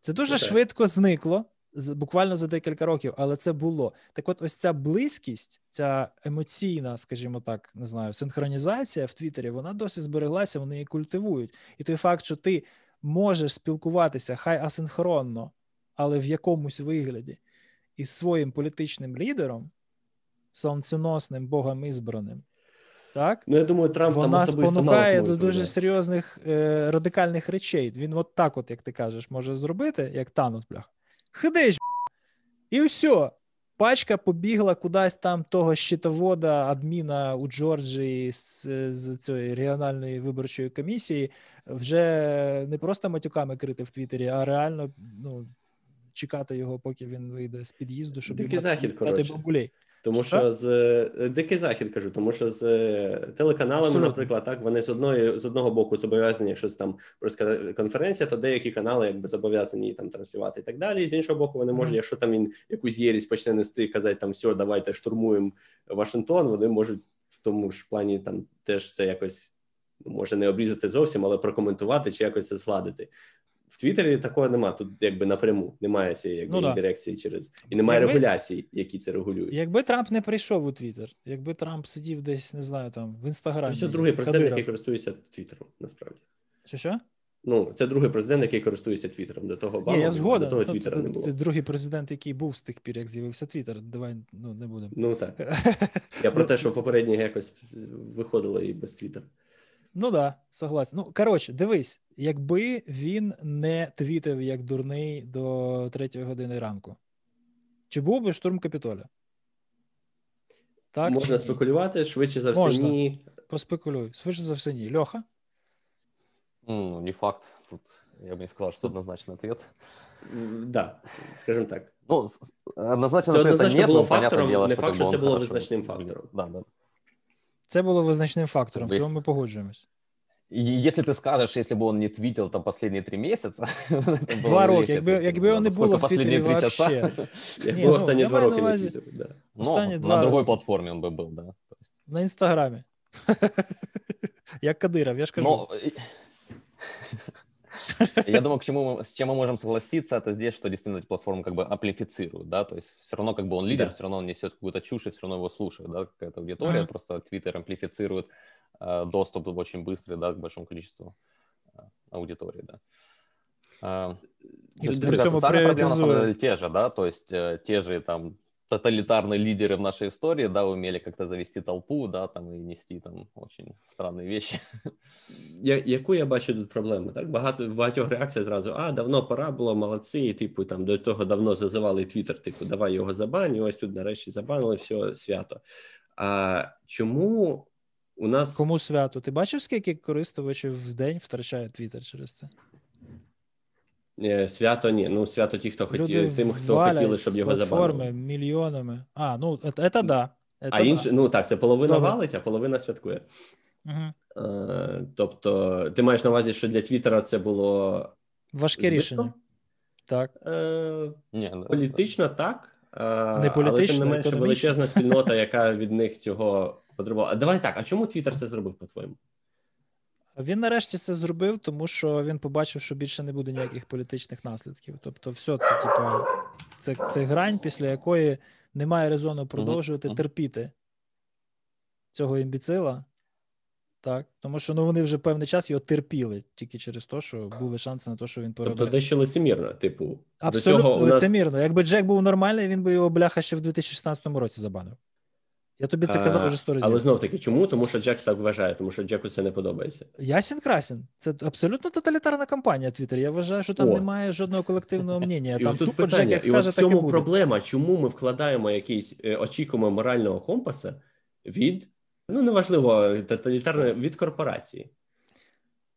Це дуже okay. швидко зникло, буквально за декілька років, але це було. Так, от, ось ця близькість, ця емоційна, скажімо так, не знаю, синхронізація в Твіттері, вона досі збереглася, вони її культивують. І той факт, що ти можеш спілкуватися хай асинхронно, але в якомусь вигляді із своїм політичним лідером, сонценосним богом ізбраним. Так? Ну, я думаю, Трамп Вона там спонукає до дуже серйозних е, радикальних речей. Він от так, от, як ти кажеш, може зробити, як танут, блях. Хидиш, і все. Пачка побігла кудись там того щитовода, адміна у Джорджії з, з цієї регіональної виборчої комісії, вже не просто матюками крити в Твіттері, а реально ну, чекати його, поки він вийде з під'їзду, щоб Дикий захід, коротше. бабулей. Тому що, що з е, дикий захід кажу, тому що з е, телеканалами, Абсолютно. наприклад, так вони з одної з одного боку зобов'язані, якщо там конференція, то деякі канали якби зобов'язані там транслювати і так далі. І з іншого боку, вони можуть, якщо там він якусь єрість почне нести і казати там все, давайте штурмуємо Вашингтон. Вони можуть в тому ж плані там теж це якось може не обрізати зовсім, але прокоментувати чи якось це зладити в Твіттері такого нема. Тут якби напряму немає цієї якби, ну, дирекції через і немає якби, регуляцій, які це регулюють. Якби Трамп не прийшов у Твіттер, якби Трамп сидів десь, не знаю, там в інстаграмі. Це другий президент, який користується Твіттером, насправді. Що що? Ну, це другий президент, який користується Твіттером. До того Обама, я згоден. до того ну, Твіттера не було. Це другий президент, який був з тих пір, як з'явився Твіттер. Давай ну не будемо. Ну так. Я про те, що попередні якось виходили і без Твіттера. Ну да, согласен. Ну коротше, дивись, якби він не твітив як дурний до третьої години ранку, чи був би штурм Капітоля? Так, Можна спекулювати, швидше за все, Можна. ні. Поспекулюй. Швидше за все, ні. Льоха? Ну, не факт. Тут я бы не сказал, что однозначный ответ. Да, скажем так. Ну, однозначно це однозначно нет, було фактором, дело, не факт, що це було визначним фактором. Да, да. Це було визначним фактором, в цьому ми погоджуємось. Если ты скажешь, если бы он не твитил там последние три месяца, два роки, якби, якби його не було в Твіттері вообще. Якби останні два роки не твітив, да. Ну, на другой платформе он бы был, да. На Инстаграме. Як Кадыров, я ж кажу. Я думаю, к чему, с чем мы можем согласиться, это здесь, что действительно эти платформы как бы амплифицируют, да, то есть все равно как бы он лидер, да. все равно он несет какую-то чушь, и все равно его слушают, да, какая-то аудитория, mm-hmm. просто Твиттер амплифицирует Э, доступ очень быстрый, да, к большому количеству э, аудитории, да. А, то есть, социальные проблемы, на самом деле, те же, да, то есть э, те же там тоталитарные лидеры в нашей истории, да, умели как-то завести толпу, да, там и нести там очень странные вещи. Я, яку я бачу тут проблему? Так багато в багатьох реакціях зразу а давно пора було, молодці, і типу там до того давно зазивали Твіттер, типу, давай його забань, і ось тут нарешті забанили все свято. А чому у нас кому свято? Ти бачив, скільки користувачів в день втрачає Твіттер через це? Е, свято ні. Ну, свято ті, хто хотів, тим, хто хотіли, щоб його забанили. мільйонами. А, ну це, це да. Это а інше, да. ну так, це половина Добре. валить, а половина святкує. Угу. Е, тобто, ти маєш на увазі, що для Твіттера це було важке збитно? рішення. Так. Е, Ні, Політично так. Не політично, але тим не менше величезна спільнота, яка від них цього потребувала. А давай так, а чому Твіттер це зробив, по-твоєму? Він нарешті це зробив, тому що він побачив, що більше не буде ніяких політичних наслідків. Тобто, все це, типу, це це грань, після якої немає резону продовжувати терпіти цього імбіцила. Так, тому що ну вони вже певний час його терпіли тільки через те, що були шанси на те, що він перебере. Тобто дещо лицемірно, типу, абсолютно до цього у нас... лицемірно. Якби Джек був нормальний, він би його бляха ще в 2016 році забанив. Я тобі це казав уже сто разів. Але знов таки, чому? Тому що Джек так вважає, тому що Джеку це не подобається. Ясін красін. Це абсолютно тоталітарна кампанія Твіттер. Я вважаю, що там О. немає жодного колективного мнення. Там тут тупо Джек, як і от в цьому так і проблема, чому ми вкладаємо якийсь е, очікуємо морального компаса від, ну неважливо, тоталітарної від корпорації.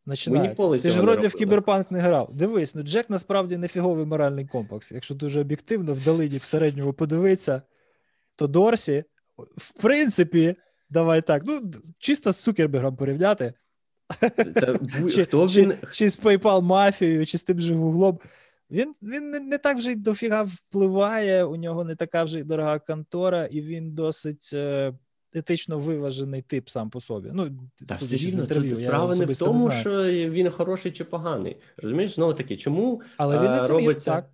Починається. Ти ж вроді в кіберпанк не грав. Дивись, ну Джек насправді не фіговий моральний комплекс. Якщо дуже об'єктивно, в Далиді в середньому подивитися, то Дорсі в принципі, давай так. Ну, чисто з Цукербергом порівняти. Та, чи, хто він... чи, чи з PayPal мафією, чи з тим же Гуглом. Він він не, не так вже й дофіга впливає, у нього не така вже й дорога контора, і він досить е, етично виважений тип сам по собі. Ну, Та все рівно, інтерв'ю, тут справа не в тому, не що він хороший чи поганий. Розумієш, знову таки, чому Але він не робиться. Так.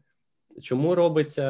Чому робиться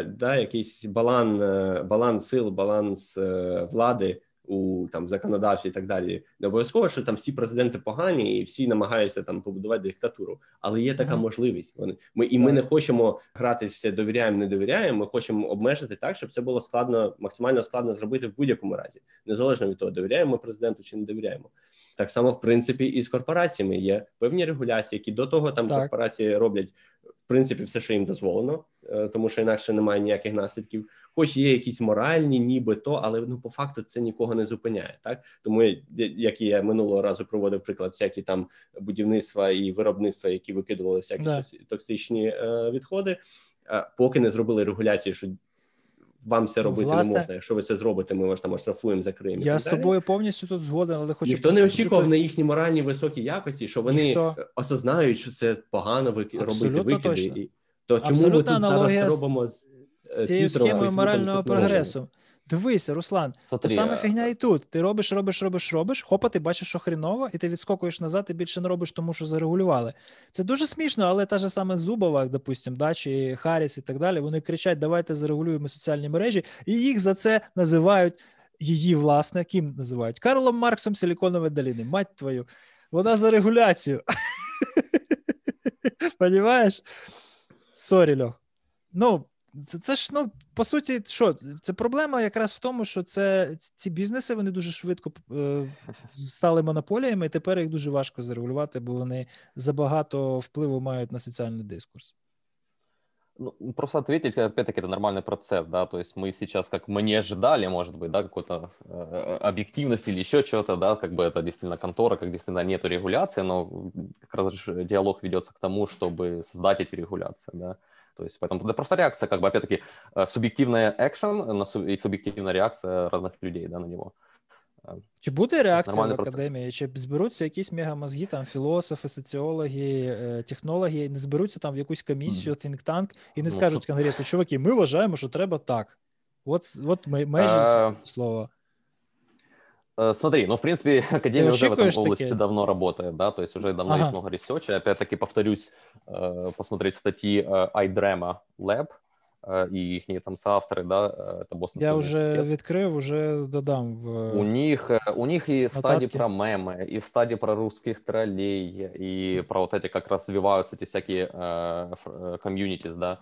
е, да, якийсь баланс, е, баланс сил, баланс е, влади у там законодавстві і так далі? Не обов'язково, що там всі президенти погані і всі намагаються там побудувати диктатуру, але є така можливість. Вони ми і ми не хочемо грати все довіряємо, не довіряємо. Ми хочемо обмежити так, щоб це було складно, максимально складно зробити в будь-якому разі, незалежно від того, довіряємо президенту чи не довіряємо. Так само, в принципі, і з корпораціями є певні регуляції, які до того там так. корпорації роблять в принципі все, що їм дозволено, е, тому що інакше немає ніяких наслідків. Хоч є якісь моральні, нібито, але ну по факту це нікого не зупиняє. Так тому як я минулого разу проводив приклад, всякі там будівництва і виробництва, які викидували всякі да. токсичні е, відходи, е, поки не зробили регуляції, що вам це робити Власне, не можна. Якщо ви це зробите, ми вас там оштрафуємо, закриємо. Я з тобою повністю тут згоден, але хочу ніхто не очікував на їхні моральні високі якості, що вони ніхто... осознають, що це погано вик... робити викиди. Точно. І... То чому Абсолютна ми тут зараз робимо з, з цією схемою морального прогресу? Дивися, Руслан, Смотри, саме фігня і тут. Ти робиш, робиш, робиш, робиш, хопа, ти бачиш, що хріново, і ти відскокуєш назад, і більше не робиш, тому що зарегулювали. Це дуже смішно, але та ж саме Зубова, допустим, да, чи Харріс і так далі. Вони кричать: давайте зарегулюємо соціальні мережі, і їх за це називають її, власне, ким називають Карлом Марксом Силіконової доліни. Мать твою, вона за регуляцію. Понімаєш? Sorry, Льох. Ну, це це ж ну по суті, що це проблема якраз в тому, що це ці бізнеси вони дуже швидко е, стали монополіями, і тепер їх дуже важко зарегулювати, бо вони забагато впливу мають на соціальний дискурс. Ну, просто ответить, опять-таки, это нормальный процесс, да, то есть мы сейчас, как мы не ожидали, может быть, да, какой-то э, объективности или еще чего-то, да, как бы это действительно контора, как действительно нету регуляции, но как раз диалог ведется к тому, чтобы создать эти регуляции, да, то есть поэтому это просто реакция, как бы, опять-таки, э, субъективная экшен и субъективная реакция разных людей, да, на него. Чи буде реакція в академії? Чи зберуться якісь мегамозги, там філософи, соціологи, е, технологи, не зберуться там в якусь комісію, think tank і не ну, скажуть ну, конгресу, чуваки, ми вважаємо, що треба так. От, от межі а... слова. Э, смотри, ну, в принципе, Академия уже в этом области таки? давно работает, да, то есть уже давно ага. есть много ресерча. Опять-таки, повторюсь, э, посмотреть статьи iDrama Lab, и их там соавторы, да, это Бостонский Я уже відкрив, уже додам в У них, у них и стадии про мемы, и стадии про русских троллей, и про вот эти как раз развиваются эти всякие комьюнитис, да,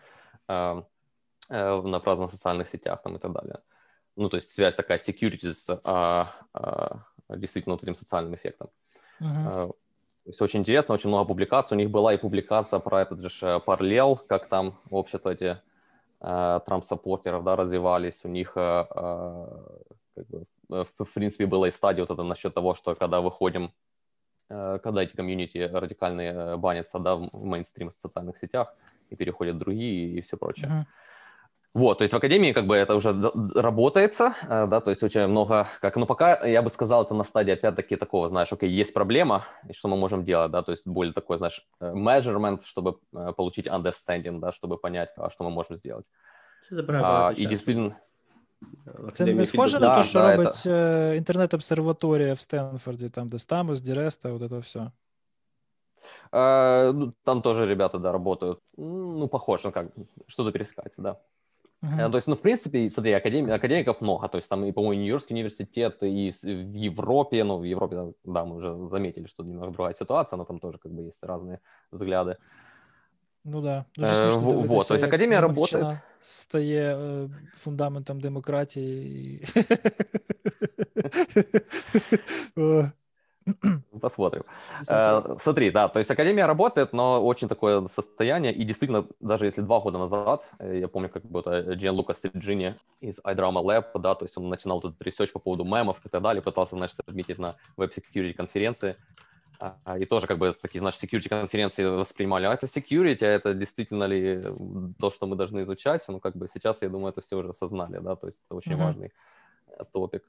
на разных социальных сетях там и так далее. Ну, то есть связь такая security с а, а, действительно вот этим социальным эффектом. Uh-huh. То есть очень интересно, очень много публикаций. У них была и публикация про этот же параллел, как там общество эти э, Трамп-саппортеров да, развивались. У них, э, как бы, в, в принципе, была и стадия вот это насчет того, что когда выходим, э, когда эти комьюнити радикальные банятся да, в мейнстрим в социальных сетях и переходят другие и все прочее. Uh-huh. Вот, то есть в академии как бы это уже работается, э, да, то есть очень много, как, ну пока я бы сказал, это на стадии опять-таки такого, знаешь, окей, есть проблема, и что мы можем делать, да, то есть более такой, знаешь, э, measurement, чтобы э, получить understanding, да, чтобы понять, а что мы можем сделать. А, і дійсно... Це не схоже на те, що да, робить это... інтернет-обсерваторія в Стенфорді, там, де Стамус, Діреста, вот это все. А, там тоже ребята, да, работают. Ну, похоже, ну как, что-то пересекается, да. Uh-huh. То есть, ну, в принципе, смотри, академи- академиков много. То есть там и, по-моему, Нью-Йоркский университет, и в Европе, ну, в Европе, да, мы уже заметили, что немного другая ситуация, но там тоже как бы есть разные взгляды. Ну да. Дуже э, вот, то есть академия работает. Стає э, фундаментом демократії. Посмотрим. Э, смотри, да, то есть Академия работает, но очень такое состояние. И действительно, даже если два года назад, э, я помню, как бы это Джанлука Стрингини из iDrama Lab, да, то есть он начинал этот research по поводу мемов и так далее, пытался, значит, submit ить на web security конференции. А, и тоже как бы такие, значит, security конференции воспринимали, а это security, а это действительно ли то, что мы должны изучать? Ну, как бы сейчас, я думаю, это все уже осознали, да, то есть это очень uh-huh. важный э, топик.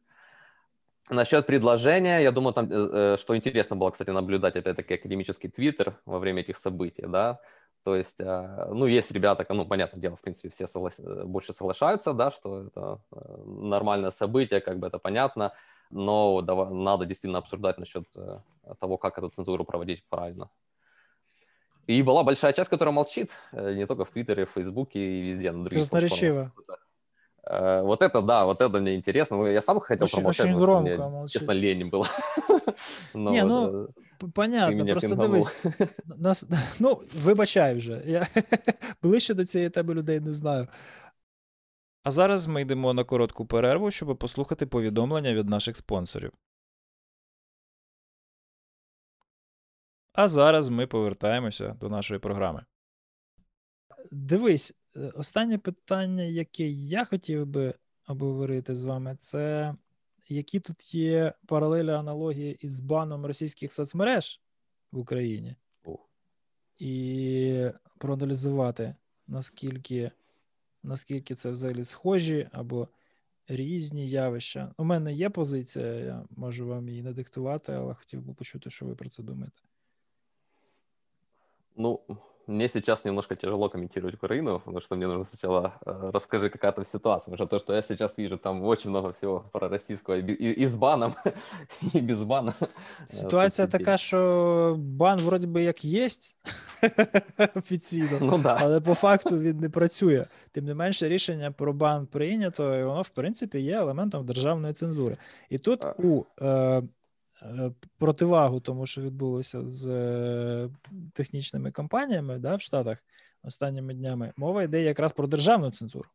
Насчет предложения, я думаю, там, э, э, что интересно было, кстати, наблюдать, опять-таки, академический твиттер во время этих событий, да, то есть, а, ну, есть ребята, ну, понятное дело, в принципе, все согла... Э, больше соглашаются, да, что это нормальное событие, как бы это понятно, но надо действительно обсуждать насчет того, как эту цензуру проводить правильно. И была большая часть, которая молчит, не только в Твиттере, в Фейсбуке и везде, на других платформах. Э, вот это, да, вот это мне интересно. Ну, я сам хотел очень, промолчать, очень громко мне, молчит. честно, лень было. Но, Не, ну, да, понятно, просто пінганув. дивись, нас, ну, вибачай вже, я ближче до цієї тебе людей не знаю. А зараз ми йдемо на коротку перерву, щоб послухати повідомлення від наших спонсорів. А зараз ми повертаємося до нашої програми. Дивись, Е, останнє питання, яке я хотів би обговорити з вами, це які тут є паралелі аналогії із баном російських соцмереж в Україні, і проаналізувати, наскільки наскільки це взагалі схожі або різні явища. У мене є позиція, я можу вам її надиктувати, але хотів би почути, що ви про це думаєте. Ну, мне сейчас немножко тяжело комментировать Украину, потому что мне нужно сначала э, расскажи, какая там ситуация. Потому что то, что я сейчас вижу, там очень много всего про российского и, и, и с баном, и без бана. Ситуація така, що бан вроді би як є офіційно, ну, да. але по факту він не працює. Тим не менше, рішення про бан прийнято, і воно, в принципі, є елементом державної цензури. І тут у Е, противагу тому, що відбулося з е, технічними компаніями да, в Штатах останніми днями, мова йде якраз про державну цензуру,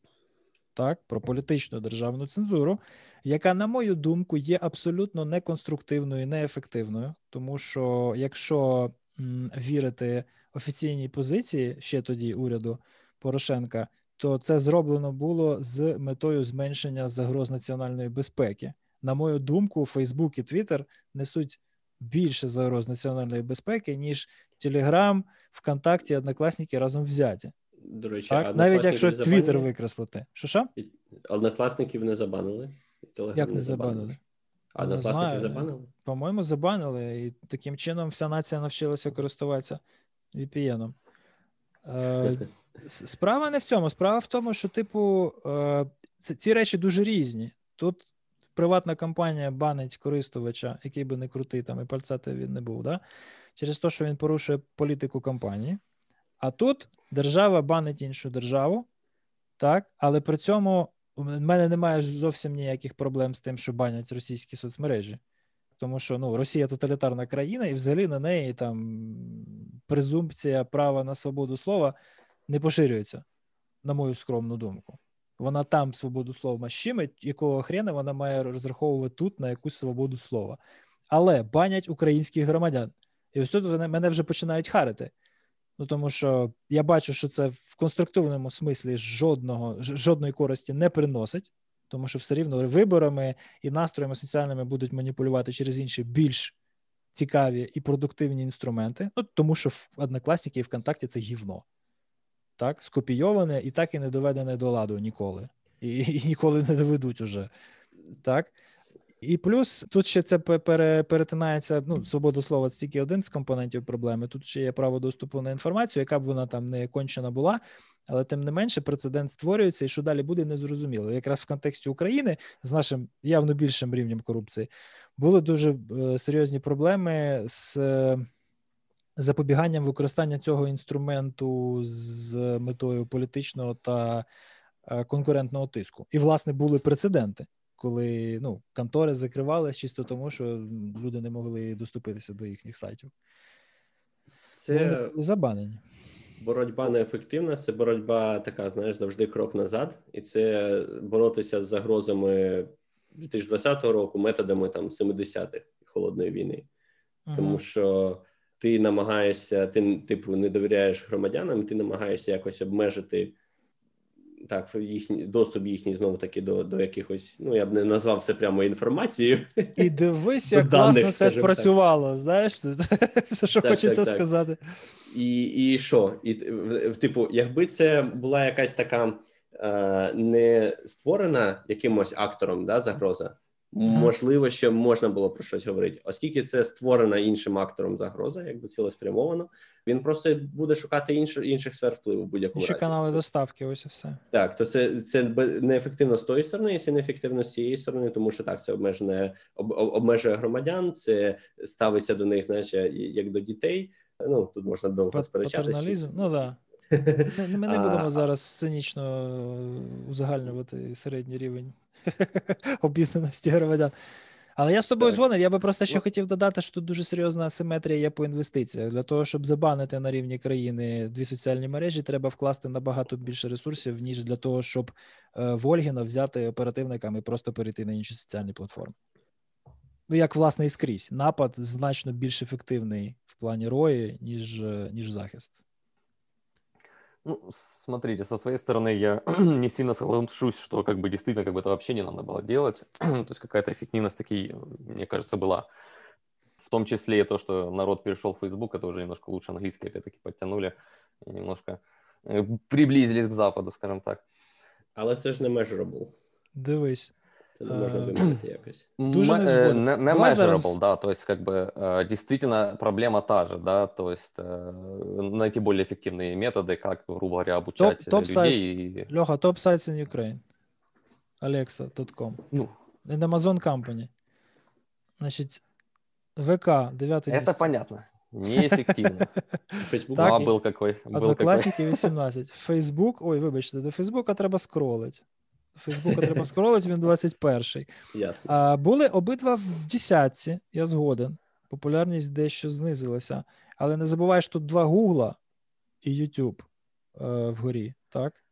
так, про політичну державну цензуру, яка, на мою думку, є абсолютно неконструктивною і неефективною, тому що якщо м, вірити офіційній позиції ще тоді уряду Порошенка, то це зроблено було з метою зменшення загроз національної безпеки на мою думку, Фейсбук і Твіттер несуть більше загроз національної безпеки, ніж Телеграм, ВКонтакті, Однокласники разом взяті. До речі, так? навіть якщо Твіттер викреслити. Що що? Однокласників не забанили. Телеграм Як не забанили? А однокласників забанили? По-моєму, забанили. І таким чином вся нація навчилася користуватися VPN. Е, справа не в цьому. Справа в тому, що, типу, е, ці речі дуже різні. Тут приватна компанія банить користувача, який би не крутий там і пальцати він не був, да? через те, що він порушує політику компанії. А тут держава банить іншу державу, так, але при цьому в мене немає зовсім ніяких проблем з тим, що банять російські соцмережі. Тому що ну, Росія тоталітарна країна, і взагалі на неї там презумпція права на свободу слова не поширюється. на мою скромну думку. Вона там свободу слова щимить, якого хрена вона має розраховувати тут на якусь свободу слова. Але банять українських громадян. І ось тут вони мене вже починають харити. Ну тому що я бачу, що це в конструктивному смислі жодного жодної користі не приносить, тому що все рівно виборами і настроями соціальними будуть маніпулювати через інші більш цікаві і продуктивні інструменти. Ну тому що в однокласники і ВКонтакті це гівно, так скопійоване і так і не доведене до ладу ніколи, і, і ніколи не доведуть уже. Так і плюс тут ще це перетинається. Ну, свобода слова це тільки один з компонентів проблеми. Тут ще є право доступу на інформацію, яка б вона там не кончена була, але тим не менше прецедент створюється, і що далі буде незрозуміло. Якраз в контексті України з нашим явно більшим рівнем корупції були дуже е, серйозні проблеми з. Запобіганням використання цього інструменту з метою політичного та е, конкурентного тиску, і власне були прецеденти коли ну, контори закривалися чисто тому, що люди не могли доступитися до їхніх сайтів. Це були забанені. Боротьба неефективна, це боротьба така, знаєш, завжди крок назад, і це боротися з загрозами 2020 року методами там 70-х холодної війни, uh тому що ти намагаєшся, ти типу не довіряєш громадянам, ти намагаєшся якось обмежити так, їхній доступ їхній знову таки до до якихось, ну я б не назвав це прямо інформацією. І дивись, як класно це спрацювало. Так. Знаєш, все, що так, хочеться так, сказати. І і що? І типу, якби це була якась така е, не створена якимось актором да, загроза, Можливо, ще можна було про щось говорити, оскільки це створена іншим актором загроза, якби цілеспрямовано. Він просто буде шукати інші, інших сфер впливу в будь-якому Інші разі. канали доставки. Ось і все так. То це це неефективно з тої сторони, і це неефективно з цієї сторони, тому що так це обмежене об, обмежує громадян. Це ставиться до них, знаєш, як до дітей. Ну тут можна довго сперечатися. Ну да. Ми не будемо зараз цинічно узагальнювати середній рівень обізнаності громадян. Але я з тобою згоден. Я би просто ще хотів додати, що тут дуже серйозна асиметрія є по інвестиціях. Для того, щоб забанити на рівні країни дві соціальні мережі, треба вкласти набагато більше ресурсів, ніж для того, щоб е, Вольгіна взяти оперативниками і просто перейти на інші соціальні платформи. Ну, як, власне, і скрізь. Напад значно більш ефективний в плані рої, ніж, е, ніж захист. Ну, смотрите, со своей стороны я не сильно соглашусь, что как бы действительно как бы это вообще не надо было делать. то есть какая-то эффективность таки, мне кажется, была. В том числе и то, что народ перешел в Facebook, это уже немножко лучше английский опять-таки подтянули, и немножко э, приблизились к Западу, скажем так. Але це ж не measurable. Дивись. Це не можна виміряти якось. Дуже не згоден. Не, не measurable, зараз... да, то есть как бы действительно проблема та же, да, то есть найти более эффективные методы, как, грубо говоря, обучать топ, топ людей. И... Леха, топ sites in Ukraine. Alexa.com. Ну. And Amazon Company. Значит, ВК, девятый Это месяц. понятно. Неэффективно. Фейсбук а, был какой. Одноклассники 18. Фейсбук, ой, вибачте, до Фейсбука треба скролить. Фейсбука треба скролити, він 21-й. Ясно. А, Були обидва в десятці, я згоден. Популярність дещо знизилася. Але не забувай, що тут два Гугла і YouTube е, вгорі, так?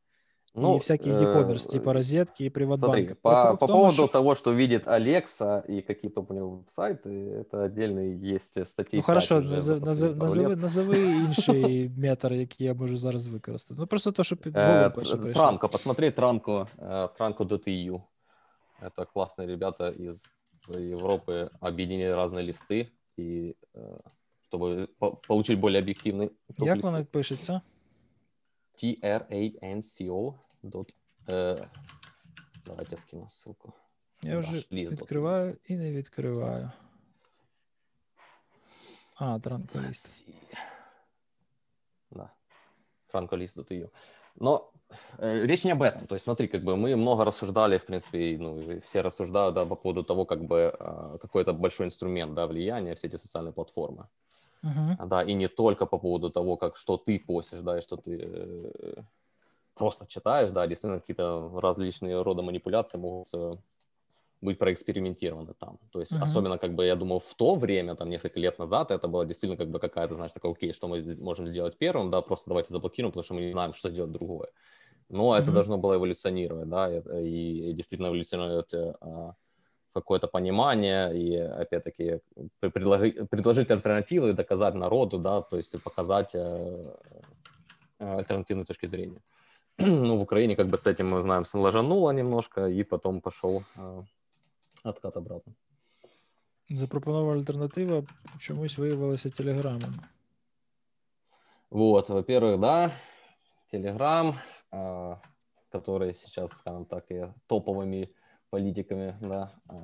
Ну, и всякие e-commerce, типа розетки и приватбанк. Смотри, по, по поводу что... того, что видит Алекса и какие-то у него сайты, это отдельный есть статьи. Ну хорошо, назов, назов, назови, назови інший метр, який я можу зараз використати. Ну просто то, що під голову Транко, посмотри Транко, Транко.eu. Это классные ребята из Европы объединили разные листы, и чтобы получить более объективный Як воно пишеться? tranco. Dot, э, давайте скину ссылку. Я вже відкриваю і не відкриваю. А, транколист. Да. Транколист.io. Но э, речь не об этом. То есть, смотри, как бы мы много рассуждали, в принципе, ну, все рассуждают да, по поводу того, как бы э, какой-то большой инструмент да, влияния, все эти социальные платформы. Uh-huh. Да, и не только по поводу того, как что ты постишь, да, и что ты э, просто читаешь, да, действительно какие-то различные рода манипуляции могут э, быть проэкспериментированы там. То есть uh-huh. особенно, как бы, я думаю, в то время, там, несколько лет назад, это было действительно как бы какая-то, знаешь, такая, окей, что мы можем сделать первым, да, просто давайте заблокируем, потому что мы не знаем, что сделать другое. Но это Мгм. должно было эволюционировать, да, и, и действительно эволюционировать э, а, какое-то понимание и, опять-таки, пр- предложи- предложить альтернативы, доказать народу, да, то есть показать э, э, альтернативные точки зрения. Ну, в Украине как бы с этим, мы знаем, ложануло немножко, и потом пошел э, откат обратно. Запропонована альтернатива чомусь виявилася телеграмом. Вот, во-первых, да, а, который сейчас, скажем так, и топовыми политиками, да, а,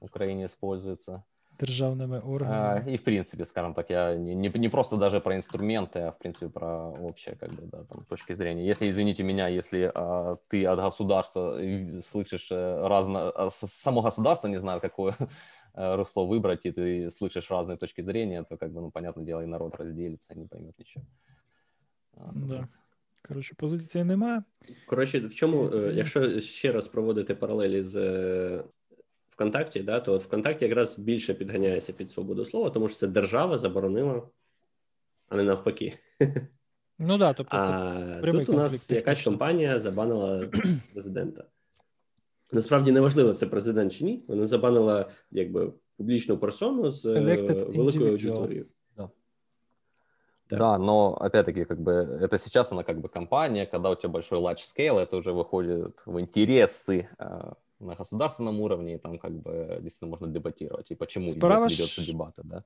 в Украине используется. Державними А, органами. И, в принципе, скажем так, я не, не, не просто даже про инструменты, а, в принципе, про общее, как бы, да, там, точки зрения. Если, извините меня, если а, ты от государства э, слышишь э, разно... а, Само государство не знает, какое э, русло выбрать, и ты слышишь разные точки зрения, то, как бы, ну, понятное дело, и народ разделится, не поймет ничего. А, Да. вот. Коротше, позиції немає. Коротше, в чому, е, якщо ще раз проводити паралелі з е, ВКонтакті, да, то от ВКонтакті якраз більше підганяється під свободу слова, тому що це держава заборонила, а не навпаки. Ну да, тобто це А прямий тут у нас конфлікт якась компанія забанила президента. Насправді неважливо, це президент чи ні. Вона забанила якби публічну персону з е, Elected великою individual. аудиторією. Так. Да, но опять-таки, как бы это сейчас она как бы компания, когда у тебя большой large scale, это уже выходит в интересы э, на государственном уровне, и там как бы действительно можно дебатировать, и почему Справа ведется дебаты, да.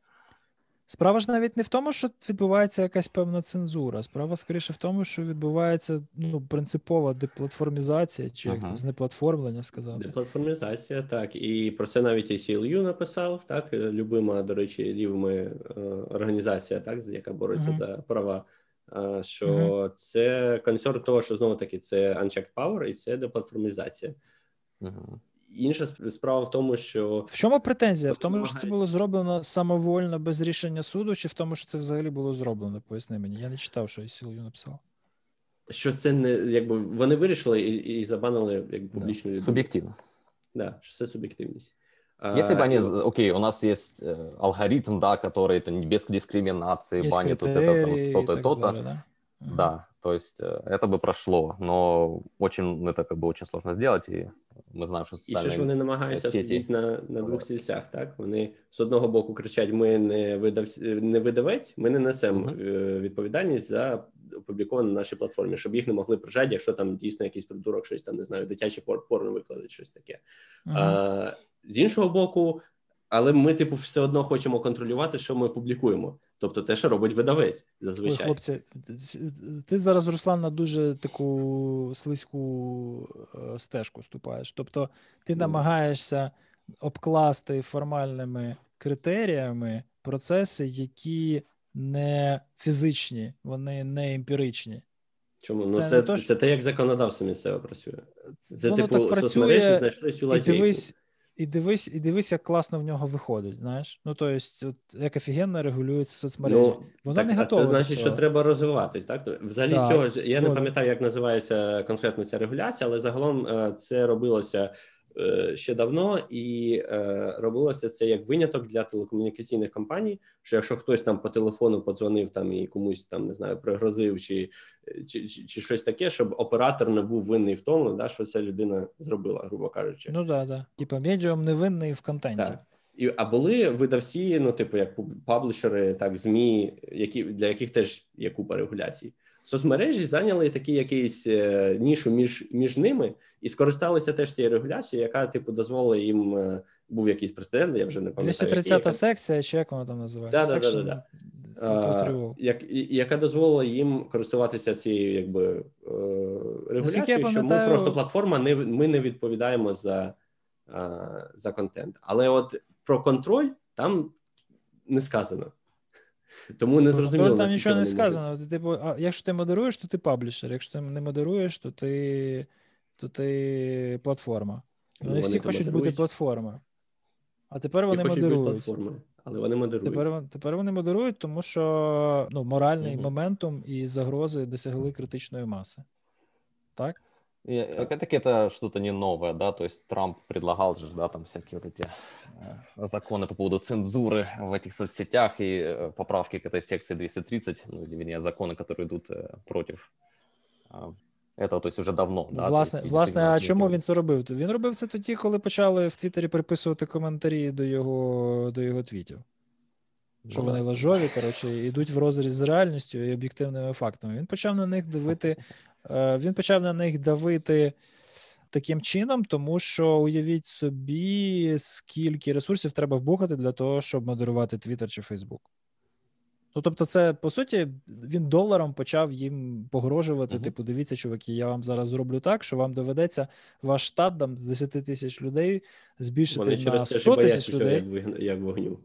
Справа ж навіть не в тому, що відбувається якась певна цензура. Справа скоріше в тому, що відбувається ну, принципова деплатформізація, чи як Ага. знеплатформлення сказати. Деплатформізація, так. І про це навіть ACLU написав, так. е, Любима, до речі, лівими е, організація, так, яка бореться Мгм. за права. е, Що це концерн того, що знову таки це unchecked power і це деплатформізація. Мгм. Інша сп- справа в тому, що В чому претензія? В Тобто тому, що це вимагають- було зроблено самовольно без рішення суду, чи в тому, що це взагалі було зроблено? Поясни мені. Я не читав, що ICLU написав. що це не якби вони вирішили і, і забанили як публічну людину. Субъективно. Да, що це суб'єктивність. А, Если бы они, і- з- окей, у нас есть э, алгоритм, да, который это не без дискриминации, Є банит вот это, критерії там, і то-то, так то-то, далі, да? Мгм. Да, то есть э, это бы прошло, но очень это как бы очень сложно сделать, и мы знаем, что І ще ж социальные вони намагаються сеті. сидіти на, на двох Намагаються. стільцях, так? Вони з одного боку кричать: ми не видав, не видавець, ми не несемо Мгм. е, відповідальність за опубліковане на нашій платформі, щоб їх не могли прижати, якщо там дійсно якийсь придурок, щось там не знаю, дитяче пор- порно викладить, щось таке. Мгм. А, з іншого боку, але ми, типу, все одно хочемо контролювати, що ми публікуємо. Тобто те, що робить видавець Ой, зазвичай. хлопці, ти зараз, Руслан, на дуже таку слизьку е, стежку ступаєш. Тобто ти Ну. намагаєшся обкласти формальними критеріями процеси, які не фізичні, вони не емпіричні. Чому? Ну, це це, не це, то, що- те, як законодавство місцеве працює. Це, Воно типу, так працює, соцмережі знайшли цю і дивись, і дивись, і дивись, як класно в нього виходить. Знаєш? Ну, тобто, от, як офігенно регулюється соцмережі. Ну, Вона так, не а готова. це значить, що треба розвиватись. Так взагалі Так, цього ж- я не пам'ятаю, як називається конкретно ця регуляція, але загалом е, це робилося ще давно, і е, робилося це як виняток для телекомунікаційних компаній. Що якщо хтось там по телефону подзвонив там і комусь там не знаю, пригрозив чи, чи, чи, чи щось таке, щоб оператор не був винний в тому, да, що ця людина зробила, грубо кажучи. Ну да, да. Типа, медіум невинний в контенті. Так. І, а були видавці, ну, типу, як паблішери, так, ЗМІ, які, для яких теж є купа регуляцій. Соцмережі зайняли такий якийсь е, нішу між, між ними і скористалися теж цією регуляцією, яка, типу, дозволила їм, е, був якийсь прецедент, я вже не пам'ятаю. який, 230 яка- секція, чи як вона там називається? Да-да-да-да-да. А, як, і- і яка дозволила їм користуватися цією якби е, регуляцією, що ми просто платформа, не ми не відповідаємо за, за контент. Але от про контроль там не сказано. Тому не зрозуміло. там нічого не сказано. Ти, типу, а якщо ти модеруєш, то ти паблішер. Якщо ти не модеруєш, то ти, то ти платформа. Ну, Вони всі хочуть бути модерують. платформою. А тепер вони бути модерують. але вони модерують. Тепер, тепер вони модерують, тому що ну, моральний Мгм. моментум і загрози досягли критичної маси. Так? И опять-таки это что-то не новое, да, то есть Трамп предлагал же, да, там всякие вот эти э, законы по поводу цензуры в этих соцсетях и э, поправки к этой секции 230, ну, или, вернее, законы, которые идут э, против, а, Это, то есть, уже давно. Да? Власне, есть, власне, а чому він це робив? Він робив це тоді, коли почали в Твіттері приписувати коментарі до його до його твітів. Що ну, вони да. лажові, коротше, йдуть в розріз з реальністю і об'єктивними фактами. Він почав на них давити, е, він почав на них давити таким чином, тому що уявіть собі, скільки ресурсів треба вбухати для того, щоб модерувати Твіттер чи Фейсбук. Ну, тобто, це по суті він доларом почав їм погрожувати. Uh-huh. Типу, дивіться, чуваки, я вам зараз зроблю так, що вам доведеться ваш штат там з 10 тисяч людей збільшити Вони на 100 тисяч людей. Як вогню.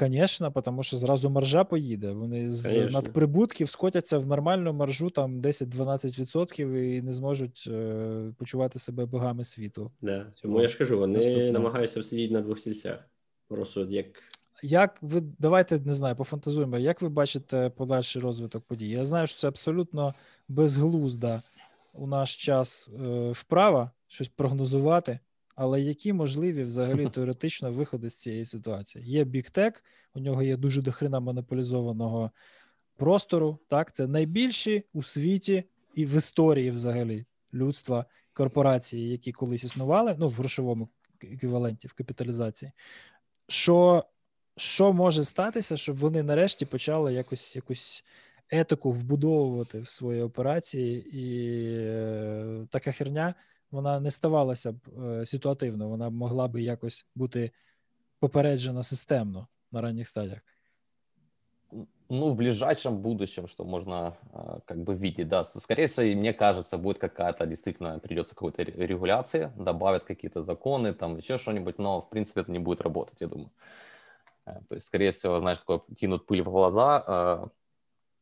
Звісно, тому що зразу маржа поїде. Вони з Конечно. надприбутків скотяться в нормальну маржу там 10-12% і не зможуть е, почувати себе богами світу. Да. Тому я ж кажу, вони Наступне. намагаються сидіти на двох стільцях. Просто як як ви давайте не знаю, пофантазуємо, як ви бачите подальший розвиток подій? Я знаю, що це абсолютно безглузда у наш час е, вправа щось прогнозувати, але які можливі взагалі теоретично виходи з цієї ситуації? Є біктек, у нього є дуже дохрена монополізованого простору. Так, це найбільші у світі і в історії взагалі людства корпорації, які колись існували, ну в грошовому еквіваленті в капіталізації. Що що може статися, щоб вони нарешті почали якось якусь етику вбудовувати в свої операції, і е, така херня вона не ставалася б е, ситуативно, вона могла би якось бути попереджена системно на ранніх стадіях. Ну, в ближайшем будущем, что можно как бы видеть, да, скорее всего, мне кажется, будет какая-то, действительно, придется какой-то регуляции, добавят какие-то законы, там еще что-нибудь, но, в принципе, это не будет работать, я думаю. Э, то есть, скорее всего, знаешь, такое кинут пыль в глаза э,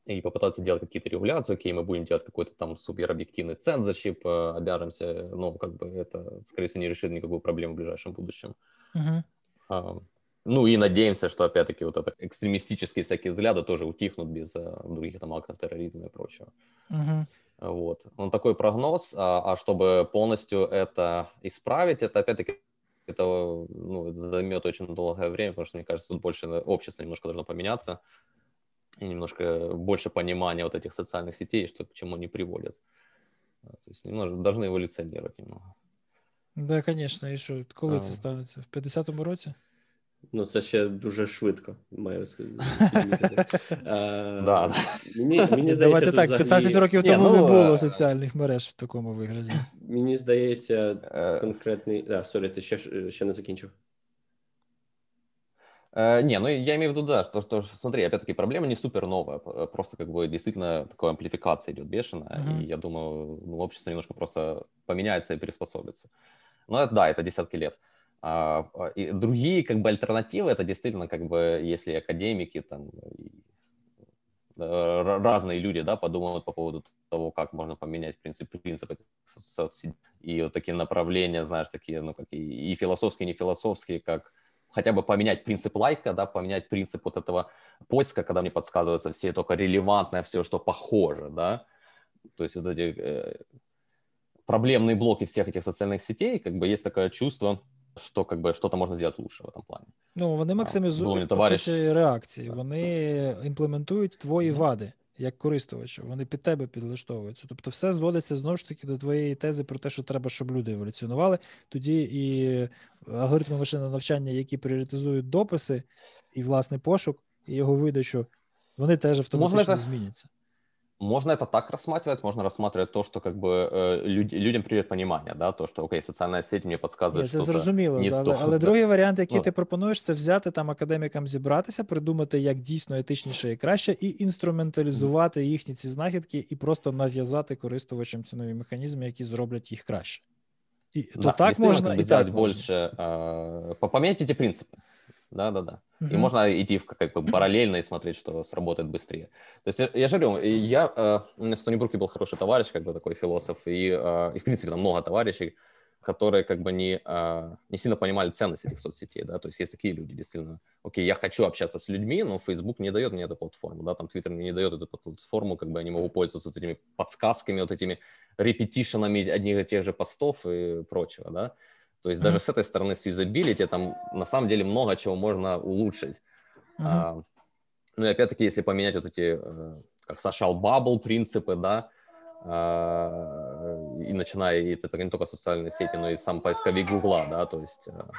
и попытаться делать какие-то регуляции, окей, мы будем делать какой-то там суперобъективный цензоршип, э, обяжемся, но как бы это, скорее всего, не решит никакую проблему в ближайшем будущем. Uh-huh. Ну и надеемся, что опять-таки вот это экстремистические всякие взгляды тоже утихнут без других там актов терроризма и прочего. Uh-huh. Вот. Ну, такой прогноз, а, а чтобы полностью это исправить, это опять-таки это ну, займет очень долгое время, потому что, мне кажется, тут больше общество немножко должно поменяться и немножко больше понимания вот этих социальных сетей, что к чему они приводят. То есть немножко должны эволюционировать немного. Да, конечно, і що, коли а. це станеться? В 50-му році? Ну, це ще дуже швидко, маю сказати. Мені, мені Давайте так, 15 років тому не ну, було соціальних мереж в такому вигляді. Мені здається, е, конкретний. А, сорі, ти ще, ще не закінчив. Uh, не, ну я имею в виду, да, что, что смотри, опять-таки, проблема не супер новая, просто как бы действительно такая амплификация идет бешеная, uh-huh. и я думаю, ну, общество немножко просто поменяется и приспособится. Но это, да, это десятки лет. А, а, и другие как бы альтернативы, это действительно как бы, если академики там э, разные люди, да, подумают по поводу того, как можно поменять принцип, принципы соцсетей и вот такие направления, знаешь, такие, ну, как и, и философские, и не философские, как хотя бы поменять принцип лайка, да, поменять принцип вот этого поиска, когда мне подсказывается все только релевантное, все, что похоже, да, то есть вот эти э, проблемные блоки всех этих социальных сетей, как бы есть такое чувство, що как би, що можна зробити лучше в цьому плані. Ну, вони максимізують товариш... по суті, реакції, вони імплементують твої вади Як користувача, вони під тебе підлаштовуються. Тобто, все зводиться знову ж таки до твоєї тези про те, що треба, щоб люди еволюціонували. Тоді і алгоритми машинного навчання, які пріоритизують дописи і власний пошук, і його видачу, вони теж автоматично Могли... зміняться. Можно это так рассматривать, можно рассматривать то, что как бы э, люд, людям придет понимание, да, то, що окей, соціальна сеть мені підказує, що це зрозуміло, не але, то, але да. другий варіант, який ну, ти пропонуєш, це взяти там академікам зібратися, придумати, як дійсно етичніше і краще, і інструменталізувати їхні ці знахідки, і просто нав'язати користувачам ці нові механізми, які зроблять їх краще. І то да, так можна і так можна. більше, э, поменять ці принципи. Да, да, да. Uh-huh. И можно идти в, как бы параллельно и смотреть, что сработает быстрее. То есть я, я же говорю, я э, Стони был хороший товарищ, как бы такой философ, и, э, и в принципе там много товарищей, которые как бы не, э, не сильно понимали ценность этих соцсетей, да, то есть есть такие люди, действительно, окей, я хочу общаться с людьми, но Facebook не дает мне эту платформу, да, там Twitter мне не дает эту платформу, как бы я не могу пользоваться вот этими подсказками, вот этими репетишенами одних и тех же постов и прочего, да, то есть mm-hmm. даже с этой стороны, с юзабилити, там на самом деле много чего можно улучшить. Mm-hmm. А, ну и опять-таки, если поменять вот эти, э, как social bubble принципы, да, а, и начиная, и это не только социальные сети, но и сам поисковик Гугла, да, то есть а,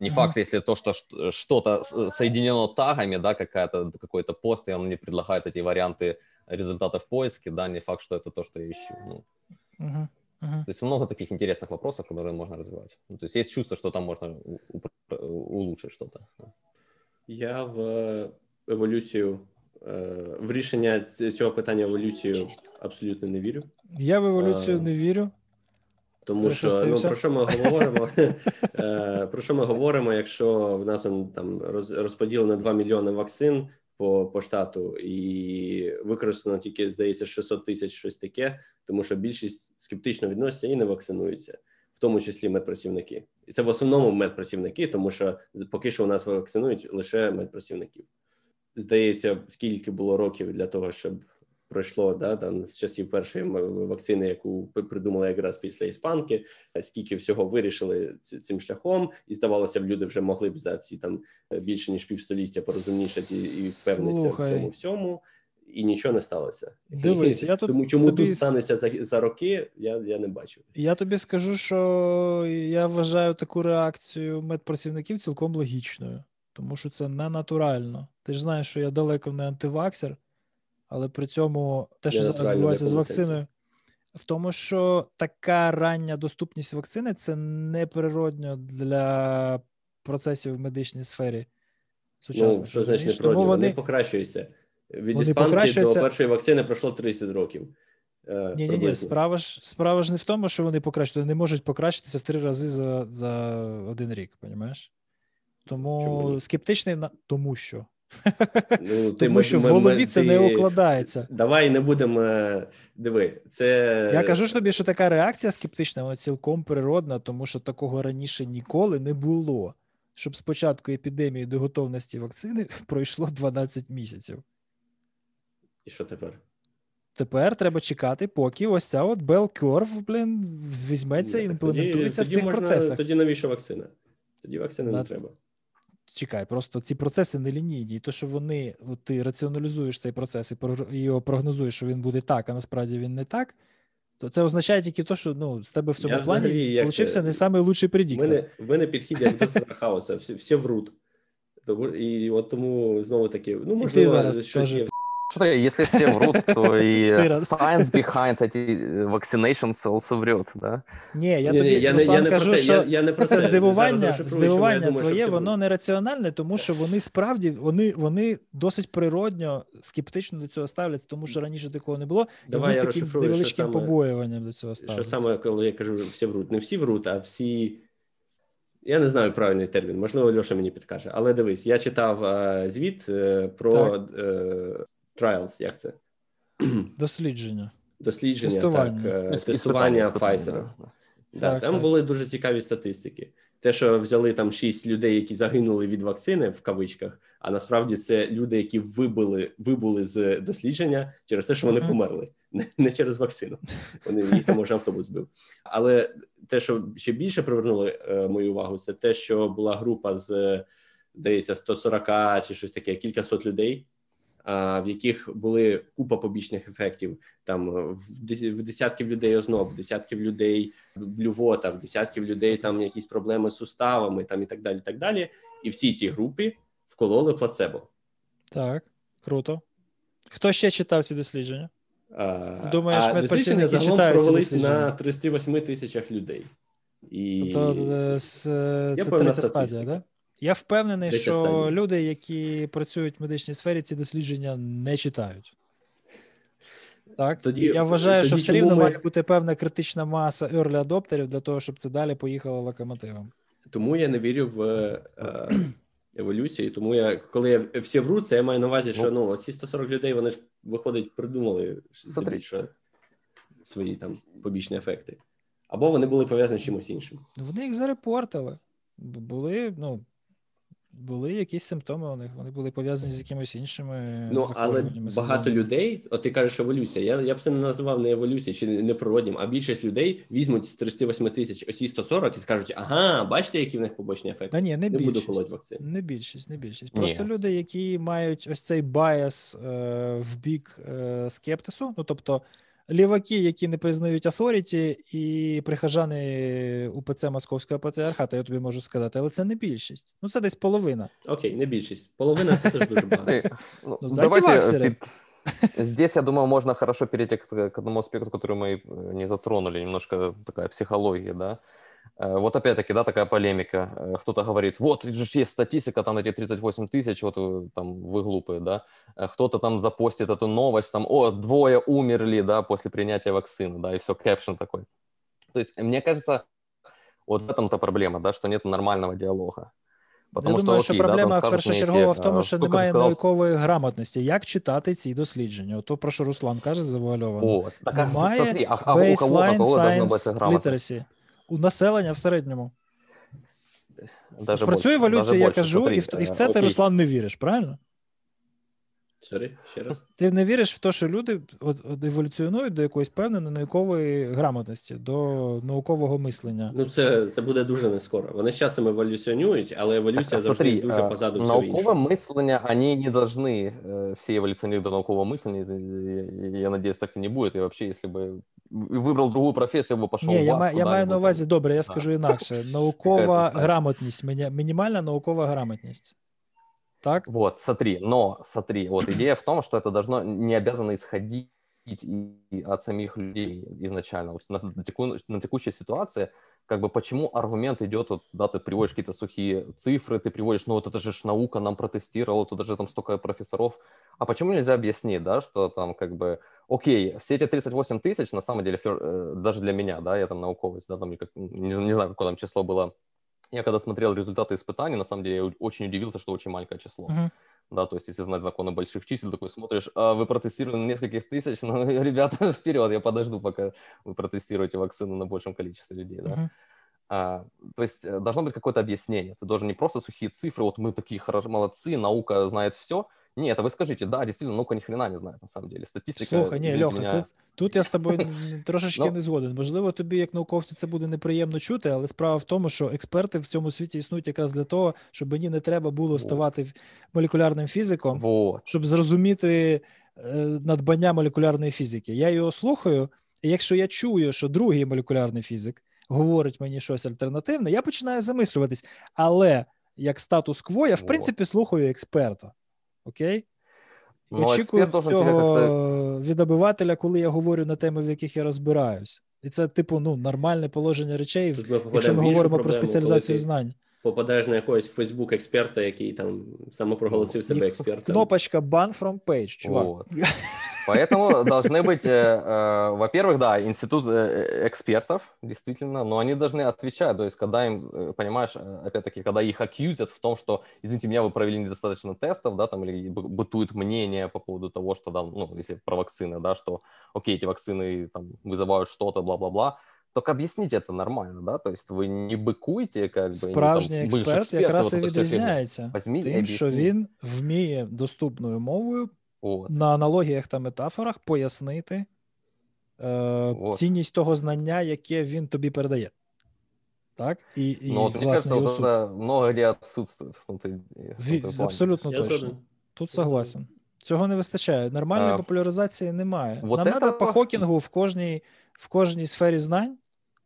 не факт, если то, что что-то соединено тагами, да, какая-то, какой-то пост, и он мне предлагает эти варианты результатов поиска, да, не факт, что это то, что я ищу. Ну. Uh-huh. Uh-huh. То есть много таких интересных вопросов, которые можно развивать. Ну, то есть есть чувство, что там можно улучшить что-то. Я в еволюцію, в рішення цього питання еволюцію абсолютно не вірю. Я в еволюцію а... не вірю. Тому що ну, про що ми говоримо? Про що ми говоримо, якщо в нас там розподілено 2 мільйони вакцин по по штату, і використано тільки, здається, 600 тисяч щось таке, тому що більшість скептично відноситься і не вакцинується, в тому числі медпрацівники. І це в основному медпрацівники, тому що поки що у нас вакцинують лише медпрацівників. Здається, скільки було років для того, щоб пройшло да, там з часів першої вакцини, яку придумали якраз після іспанки, скільки всього вирішили цим шляхом, і здавалося б, люди вже могли б за ці там більше ніж півстоліття порозумнішати і впевнитися в цьому всьому. І нічого не сталося. Дивись, я тут тому чому тобі... тут станеться за за роки, я я не бачу. Я тобі скажу, що я вважаю таку реакцію медпрацівників цілком логічною, тому що це не натурально. Ти ж знаєш, що я далеко не антиваксер, але при цьому те, що зараз відбувається з вакциною, в тому, що така рання доступність вакцини це неприродньо для процесів в медичній сфері. Сучасно. Ну, що значить неприродньо? Вони, вони покращуються. Від вони іспанки до першої вакцини пройшло 30 років. Ні, ні, ні, справа ж справа ж не в тому, що вони покращують, вони не можуть покращитися в три рази за за один рік, розумієш? Тому скептичний на тому, що Ну, ти Тому що в голові це ти... не укладається. Давай не будемо е, диви. Це я кажу ж тобі, що така реакція скептична, вона цілком природна, тому що такого раніше ніколи не було. Щоб з початку епідемії до готовності вакцини пройшло 12 місяців. І що тепер? Тепер треба чекати, поки ось ця от Bell Curve, блін, візьметься і імплементується тоді, в цих тоді можна, процесах. Тоді навіщо вакцина? Тоді вакцини На... не треба чекай, просто ці процеси не лінійні, і то, що вони, от ти раціоналізуєш цей процес і його прогнозуєш, що він буде так, а насправді він не так. То це означає тільки те, що ну, з тебе в цьому я плані получився не самий лучший предіктор. В мене, в мене підхід як доктора хаоса, всі, всі врут. І от тому знову таки, ну можливо, зараз щось є Смотри, если все врут, то и science behind эти vaccinations also врет, да? Ні, я тобі я, Руслан, я, кажу, що я, я не про це здивування, здивування думаю, твоє, воно нераціональне, тому що вони справді вони вони досить природньо, скептично до цього ставляться, тому що раніше такого не було, Давай і вони з таким невеличким побоюванням до цього ставляться. Що саме, коли я кажу, всі врут, не всі врут, а всі. Я не знаю правильний термін, можливо, Льоша мені підкаже. Але дивись, я читав а, звіт а, про trials, як це? Дослідження. Дослідження, тестування. так, е, тестування Pfizer. Да, так, Там так. були дуже цікаві статистики. Те, що взяли там шість людей, які загинули від вакцини в кавичках, а насправді це люди, які вибули вибули з дослідження через те, що вони померли, не, не через вакцину. Вони їх там може автобус збив. Але те, що ще більше привернуло е, мою увагу, це те, що була група з здається, 140 чи щось таке, кількасот людей, в яких були купа побічних ефектів. Там е, в десятків людей озноб, в десятків людей блювота, в десятків людей там якісь проблеми з суставами, там і так далі. так далі. І всі ці групи вкололи плацебо. Так, круто. Хто ще читав ці дослідження? Ти думаєш, а дослідження загалом провелись на 38 тисячах людей. І... Тобто е, це третя стадія, так? Да? Я впевнений, що стадії. люди, які працюють в медичній сфері, ці дослідження не читають. Так, тоді я вважаю, тоді що все рівно ми... має бути певна критична маса early адоптерів для того, щоб це далі поїхало локомотивом. Тому я не вірю в е, еволюцію. Тому я, коли я всі вруть, це я маю на увазі, що ну, ну ці 140 людей вони ж виходить, придумали що свої там побічні ефекти. Або вони були пов'язані з чимось іншим. Вони їх зарепортили. Були, ну, були якісь симптоми у них, вони були пов'язані з якимись іншими. Ну, але багато людей, от ти кажеш, еволюція. Я я б це не називав не еволюцією чи не природнім, а більшість людей візьмуть з 38 тисяч оці 140 і скажуть, ага, бачите, які в них побочні ефекти. Та ні, не, не більшість, буду вакцин. Не більшість, не більшість. Просто ні. люди, які мають ось цей bias е, в бік е, скептису, ну тобто ліваки, які не признають авторіті, і прихожани УПЦ Московського патріархата, я тобі можу сказати, але це не більшість. Ну, це десь половина. Окей, не більшість. Половина це теж дуже багато. Смотри, ну, Ну, давайте, э, антиваксеры. пи- Здесь, я думаю, можно хорошо перейти к, к одному аспекту, который мы э, не затронули, немножко такая психология, да. Э, Вот опять-таки, да, такая полемика. Э, Кто-то говорит, вот же ж есть статистика, там эти 38 тысяч, вот вы, там вы глупые, да. Э, Кто-то там запостит эту новость, там, о, двое умерли, да, после принятия вакцины, да, и все, кэпшн такой. То есть, мне кажется, вот в этом-то проблема, да, что нет нормального диалога. Я думаю, що окей, да, там проблема скажут мне першочергова те, в тому, а, що сколько ты немає сказал? наукової грамотності. Як читати ці дослідження? Ото про що Руслан каже завуальовано. Вот. Так, а Немає смотри, а, а у кого, у Baseline кого должна быть science грамотность? literacy. У населення в середньому. Даже Працює больше, еволюція, даже я больше. кажу, Смотри, і в, і в э, це ти, окей. Руслан, не віриш, правильно? Сорі, ще раз. Ти не віриш в те, що люди от, от еволюціонують до якоїсь певної наукової грамотності, до наукового мислення. Ну, це, це буде дуже не скоро. Вони з часом еволюціонують, але еволюція Так, завжди смотри, дуже а, позаду всього наукове іншого. мислення, они не должны э, все эволюционировать до наукового мысления. Я, я- я надеюсь, так и не будет. И вообще, если бы выбрал другую профессию, бы пошел Ні, в я, ад ма- я маю куда-нибудь на там. увазі, добре, я Да. скажу інакше. Наукова Какая-то грамотність, міні- мінімальна наукова грамотність. Так? Вот, смотри, но смотри, вот идея в том, что это должно не обязано исходить и- и от самих людей изначально. Вот на, теку- на текущей ситуации, как бы почему аргумент идет, вот, да, ты приводишь какие-то сухие цифры, ты приводишь, ну вот это же ж наука нам протестировала, тут даже там столько профессоров. а почему нельзя объяснить, да, что там как бы, окей, все эти 38 тысяч, на самом деле, э, даже для меня, да, я там науковец, да, там, или как- не, не знаю, какое там число было, я когда смотрел результаты испытаний, на самом деле, я очень удивился, что очень маленькое число. Мгм. Да, то есть, если знать законы больших чисел, такой смотришь, а вы протестировали на нескольких тысяч, ну, ребята, вперед, я подожду, пока вы протестируете вакцину на большем количестве людей, да. Мгм. А, то есть, э, должно быть какое-то объяснение. Ты должен не просто сухие цифры, вот мы такие хорошие, молодцы, наука знает все. Нет, а вы скажите, да, действительно, наука ни хрена не знает, на самом деле. Статистика, Слухай, ні, Льоха, меня, це, тут я з тобою трошечки Ну. не згоден. Можливо, тобі, як науковцю, це буде неприємно чути, але справа в тому, що експерти в цьому світі існують якраз для того, щоб мені не треба було Вот. ставати молекулярним фізиком, Вот. щоб зрозуміти е, надбання молекулярної фізики. Я його слухаю, і якщо я чую, що другий молекулярний фізик говорить мені щось альтернативне, я починаю замислюватись. Але як статус-кво, я в Вот. принципі слухаю експерта. Окей? І очікую цього від обивателя, коли я говорю на теми, в яких я розбираюсь. І це, типу, ну, нормальне положення речей, Тут ми якщо ми говоримо проблему, про спеціалізацію знань. попадаєш на якогось Фейсбук експерта, який там самопроголосив себе експертом. Кнопочка ban from page, чувак. Вот. Поэтому должны быть, э, э, во-первых, да, институт э, экспертов, действительно, но они должны отвечать, то есть когда им, э, понимаешь, э, опять-таки, когда их акьюзят в том, что, извините меня, вы провели недостаточно тестов, да, там, или бы- бытует мнение по поводу того, что, да, ну, если про вакцины, да, что, окей, эти вакцины там вызывают что-то, бла-бла-бла, только объясните это нормально, да, то есть вы не быкуете, как бы, ну, там, Справжній вы же експерт эксперты, якраз вот і это всё фигня. відрізняється Возьми и тим, що объясни. він вміє доступною мовою Вот. на аналогіях та метафорах пояснити е, цінність того знання, яке він тобі передає. Так? І, і Ну, вот мне кажется, його вот это много где отсутствует в том-то, в том-то плане. абсолютно Я точно. згоден. Тут согласен. Цього не вистачає. Нормальної А, популяризації немає. вот Нам треба это- по Хокінгу в кожній, в кожній сфері знань,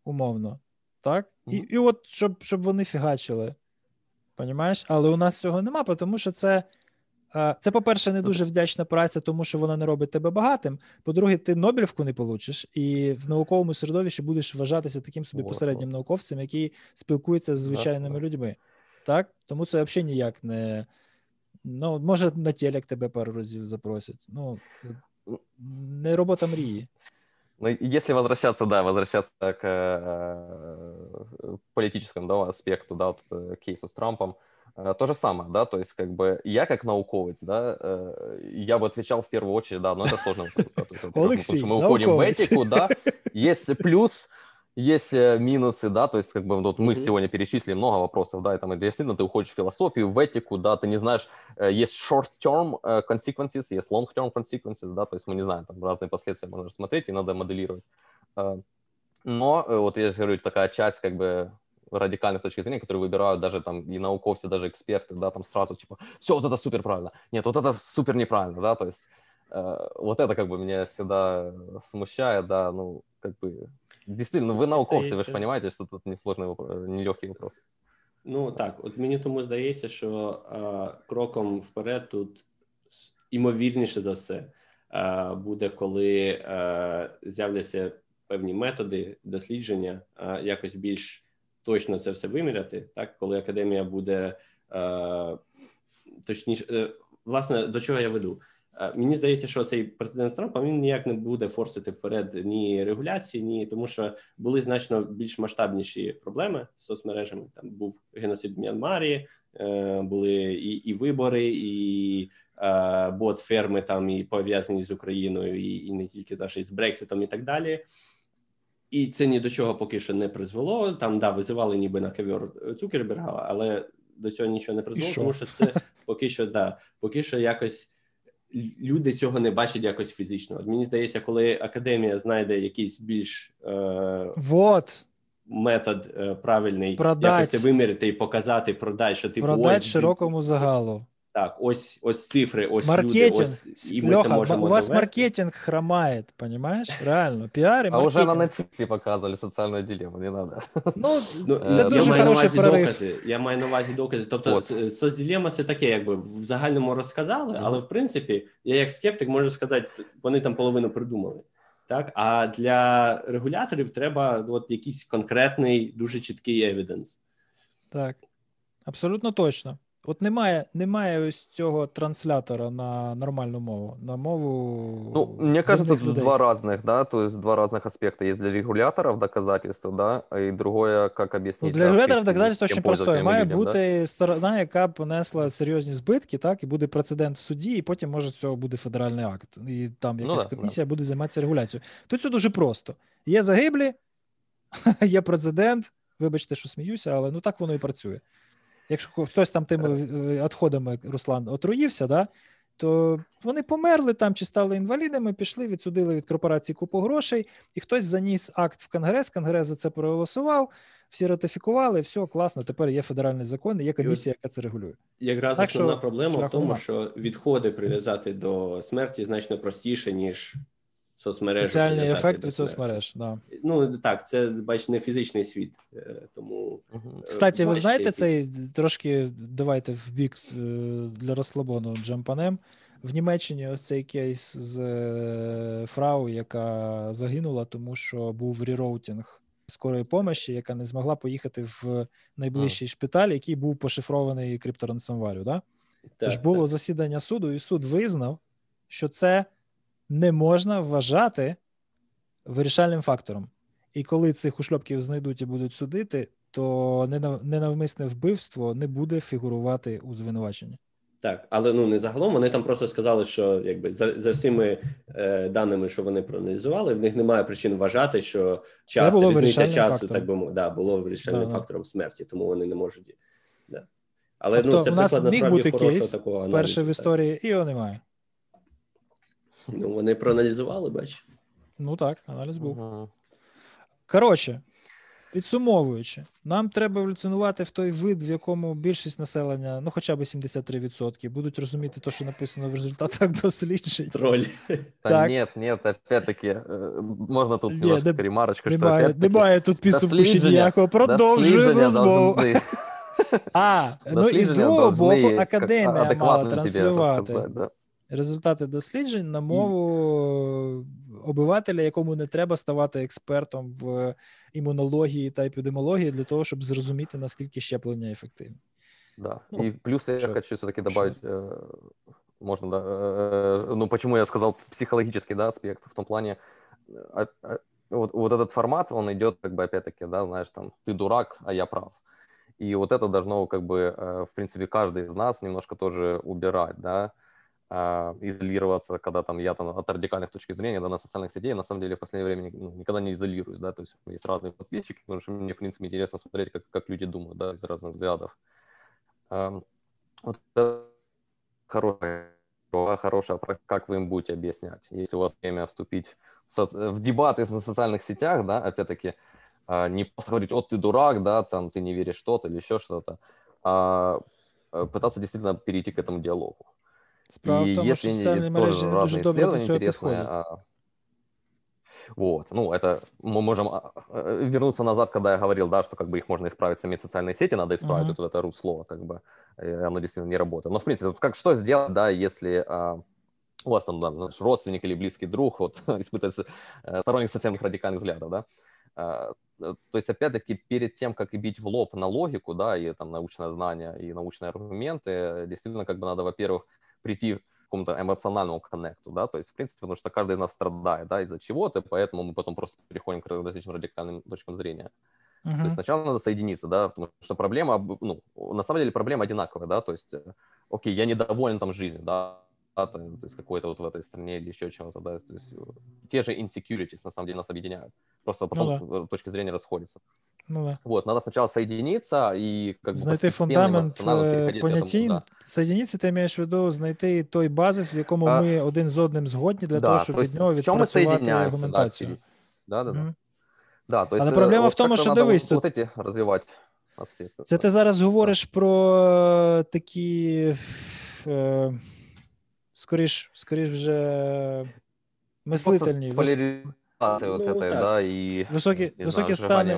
умовно. Так? І, Мгм. і от щоб, щоб вони фігачили. Понімаєш? Але у нас цього нема, тому що це. е, Це, по-перше, не дуже вдячна праця, тому що вона не робить тебе багатим. По-друге, ти Нобелівку не получиш, і в науковому середовищі будеш вважатися таким собі Вот, посереднім вот. науковцем, який спілкується з Да, звичайними да. людьми. Так? Тому це взагалі ніяк не. Ну, може, на телек тебе пару разів запросять. Ну, це не робота мрії. Ну, если возвращаться, да, возвращаться к э, политическому да, аспекту, да, вот, э, кейсу с Трампом, э, то же самое, да, то есть как бы я как науковец, да, э, я бы отвечал в первую очередь, да, но это сложно, Алексей, мы уходим в этику, да, есть плюс, есть э, минусы, да, то есть как бы вот мы сегодня перечислили много вопросов, да, и там действительно ты уходишь в философию, в этику, да, ты не знаешь, э, есть short-term э, consequences, есть long-term consequences, да, то есть мы не знаем, там разные последствия можно рассмотреть, и надо моделировать. Э, Но э, вот я же говорю, такая часть как бы радикальных точек зрения, которые выбирают даже там и науковцы, даже эксперты, да, там сразу типа, все, вот это супер правильно, нет, вот это супер неправильно, да, то есть Э, вот это как бы меня всегда смущает, да, ну, как бы, действительно, вы науковцы, ви ж розумієте, що тут несложний вопрос, нелегкий вопрос. Ну так, от мені тому здається, що а, кроком вперед тут імовірніше за все а, буде, коли а, з'являться певні методи дослідження, а, якось більш точно це все виміряти, так коли академія буде точніше, е, власне, до чого я веду. Мені здається, що цей президент Трамп він ніяк не буде форсити вперед ні регуляції, ні тому, що були значно більш масштабніші проблеми з соцмережами. Там був геноцид в Мyanmarі, е, були і і вибори, і е, бот ферми там і пов'язані з Україною, і і не тільки наші з Брекситом, і так далі. І це ні до чого поки що не призвело. Там да визивали ніби на ковер Цукерберга, але до цього нічого не призвело, тому що це поки що да, поки що якось люди цього не бачать якось фізично. От Мені здається, коли академія знайде якийсь більш е, вот. метод е, правильний, продать. якось вимірити і показати, продати, що типу продать ось, широкому загалу. Так, ось ось цифри, ось маркетинг. люди, ось, і ми Леха, це можемо у вас довести. маркетинг хромает, понимаешь? Реально, пиар и А уже на маркетинг. Netflix показывали социальную дилемму, не надо. Ну, Ну, це я дуже маю на хороший увазі прорив. докази. Я маю на увазі докази. Тобто, От. соцділема це таке, якби в загальному розказали, але в принципі, я як скептик можу сказати, вони там половину придумали. Так, а для регуляторів треба от якийсь конкретний, дуже чіткий евіденс. Так, абсолютно точно. От немає немає ось цього транслятора на нормальну мову, на мову. Ну, мне кажется, земних тут людей. два разных, да, то есть два разных аспекта. Есть для регуляторов доказательства, да, и другое, как объяснить. Ну, да, для регуляторів физическим доказательство дуже простое. пользователям и Має людям, да. бути сторона, яка понесла серйозні збитки, так, і буде прецедент в суді, і потім може з цього буде федеральний акт. І там Ну якась да, комісія буде займатися регуляцією. Тут все дуже просто. Є загиблі, є прецедент. Вибачте, що сміюся, але ну так воно і працює. Якщо хтось там тими е, відходами, Руслан, отруївся, да, то вони померли там чи стали інвалідами, пішли, відсудили від корпорації купу грошей, і хтось заніс акт в Конгрес, Конгрес за це проголосував, всі ратифікували, все класно. Тепер є федеральний закон, і є комісія, яка це регулює. Якраз Так основна що проблема в тому, що відходи прив'язати до смерті значно простіше, ніж соцмережі. Ефект від соцмереж. Да. Ну так, це бач не фізичний світ, е, тому Мгм. Кстати, ви знаєте якісь- цей трошки давайте в бік е, для розслабону джампанем. В Німеччині ось цей кейс з е, фрау, яка загинула, тому що був ріроутінг скорої помощі, яка не змогла поїхати в найближчий шпиталь, який був пошифрований крипторансамварю. Да? Тож було так. засідання суду, і суд визнав, що це не можна вважати вирішальним фактором. І коли цих ушльопків знайдуть і будуть судити, то ненав- ненавмисне вбивство не буде фігурувати у звинуваченні. Так, але ну не загалом. Вони там просто сказали, що якби за, за всіми е, даними, що вони проаналізували, в них немає причин вважати, що час було різниця часу, фактором. так би мовити, да, було вирішальним Да-да. фактором смерті, тому вони не можуть. Да. Але Тобто ну це у нас приклад міг бути кейс, такого аналізу. Перше в так. історії, і його немає. Ну вони проаналізували, бач. Ну так, аналіз був. Мгм. Коротше, підсумовуючи, нам треба еволюціонувати в той вид, в якому більшість населення, ну хоча б 73%, будуть розуміти те, що написано в результатах досліджень. Троль. Да Так. нет, нет, опять-таки, э, можно тут Не, немножко не- ремарочку, что Немає, опять-таки немає тут підсумку ще дослідження- ніякого. Продовжуємо дослідження розмову. должны- А, ну і з дослідження другого должны боку, как академія мала адекватно тебе транслювати рассказать, да. результати досліджень на мову обивателя, якому не треба ставати експертом в імунології та епідеміології для того, щоб зрозуміти, наскільки щеплення ефективне. Да. Ну, и плюс я чё- хочу все-таки добавить, э, можно, да, э, ну почему я сказал психологический, да, аспект в том плане, э, а- а, вот, вот этот формат, он идет как бы опять-таки, да, знаешь, там, ты дурак, а я прав. И вот это должно как бы, э, в принципе, каждый из нас немножко тоже убирать, да, а, изолироваться, когда там я там от радикальных точки зрения, да, на социальных сетей, на самом деле в последнее время ну, никогда не изолируюсь, да, то есть есть разные подписчики, потому что мне, в принципе, интересно смотреть, как, как люди думают, да, из разных взглядов. Вот хорошая, хорошая, как вы им будете объяснять. Если у вас время вступить в, со- в дебаты на социальных сетях, да, опять-таки, а, не просто говорить, вот ты дурак, да, там ты не веришь что-то или еще что-то, а э, пытаться действительно перейти к этому диалогу. Справа И в тому, що если не- соціальні тоже мережі не дуже разные добре до исследования цього интересные, підходять. а, Вот, ну, это мы можем а, э, вернуться назад, когда я говорил, да, что как бы их можно исправить сами социальные сети, надо исправить Мгм. вот это root слово, как бы, и оно действительно не работает. Но, в принципе, вот как что сделать, да, если а, у вас там, да, знаешь, родственник или близкий друг вот, испытывает э, сторонник совсем радикальных взглядов, да, А, э, то есть, опять-таки, перед тем, как и бить в лоб на логику, да, и там научное знание, и научные аргументы, э, действительно, как бы надо, во-первых, прийти к какому-то эмоциональному коннекту, да, то есть, в принципе, потому что каждый из нас страдает, да, из-за чего-то, поэтому мы потом просто переходим к различным радикальным точкам зрения. То Мгм. есть сначала надо соединиться, да, потому что проблема, об- ну, на самом деле проблема одинаковая, да, то есть, э, окей, я недоволен там жизнью, да, то, то есть какой-то вот в этой стране или еще чего-то, да, то есть э, те же insecurities на самом деле нас объединяют, просто потом да. э, точки зрения расходятся. Ну, да. Вот, надо сначала соединиться и как бы Знайти постепенно фундамент эмоционально е, переходить к этому, понятій. да. Соединитися, ти маєш в виду знайти той базис, в якому А, ми один з одним згодні для Да, того, щоб то від есть нього в чем мы відпрацювати соединяемся, да, аргументацію. пере- да, да, да. Мгм. Да, то есть Але э, проблема вот в тому, как-то що надо дивись, вот, тут- вот эти развивать аспекты. Це ти зараз говориш про е, такі, е, скоріш, скоріш вже мислительні, Ну, Високі- високі стани.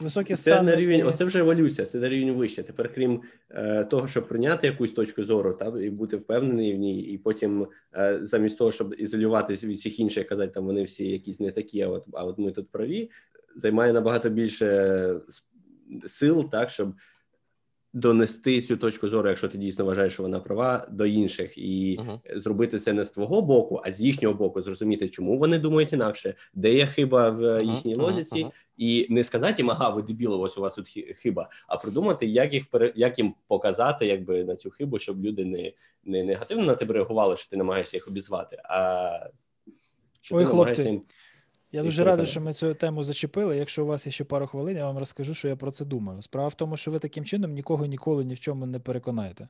високі Це на рівень, оце вже еволюція, це на рівень вище. Тепер, крім е, того, щоб прийняти якусь точку зору, та і бути впевнений в ній, і потім е, замість того, щоб ізолюватися від всіх інших, казати, там вони всі якісь не такі, а от а от ми тут праві, займає набагато більше с- сил, так щоб донести цю точку зору, якщо ти дійсно вважаєш, що вона права, до інших, і Мгм. зробити це не з твого боку, а з їхнього боку, зрозуміти, чому вони думають інакше, де є хиба в е, їхній мгм, логіці, і не сказати їм, ага, ви дебіли, ось у вас тут хиба, а придумати, як їх як їм показати, якби на цю хибу, щоб люди не, не негативно на тебе реагували, що ти намагаєшся їх обізвати, а Ой, хлопці, їм Я і дуже радий, що ми цю тему зачепили. Якщо у вас є ще пару хвилин, я вам розкажу, що я про це думаю. Справа в тому, що ви таким чином нікого ніколи ні в чому не переконаєте.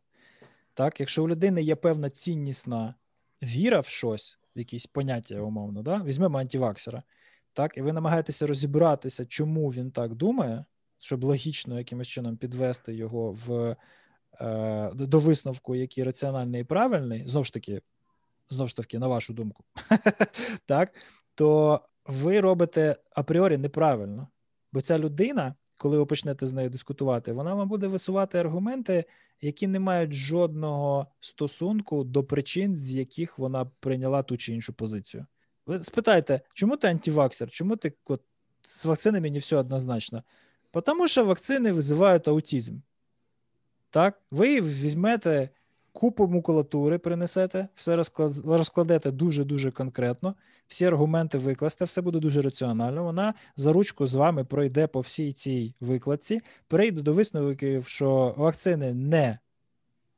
Так, якщо у людини є певна ціннісна віра в щось, в якісь поняття, умовно, да? візьмемо антиваксера, так, і ви намагаєтеся розібратися, чому він так думає, щоб логічно якимось чином підвести його в, е, до висновку, який раціональний і правильний, знову ж таки, знову ж таки, на вашу думку, так, то ви робите апріорі неправильно. Бо ця людина, коли ви почнете з нею дискутувати, вона вам буде висувати аргументи, які не мають жодного стосунку до причин, з яких вона прийняла ту чи іншу позицію. Ви спитайте, чому ти антиваксер? Чому ти от, з вакцинами не все однозначно? Тому що вакцини визивають аутизм. Так, ви візьмете купу макулатури, принесете, все розклад- розкладете дуже-дуже конкретно, всі аргументи викласти, все буде дуже раціонально. Вона за ручку з вами пройде по всій цій викладці, прийде до висновків, що вакцини не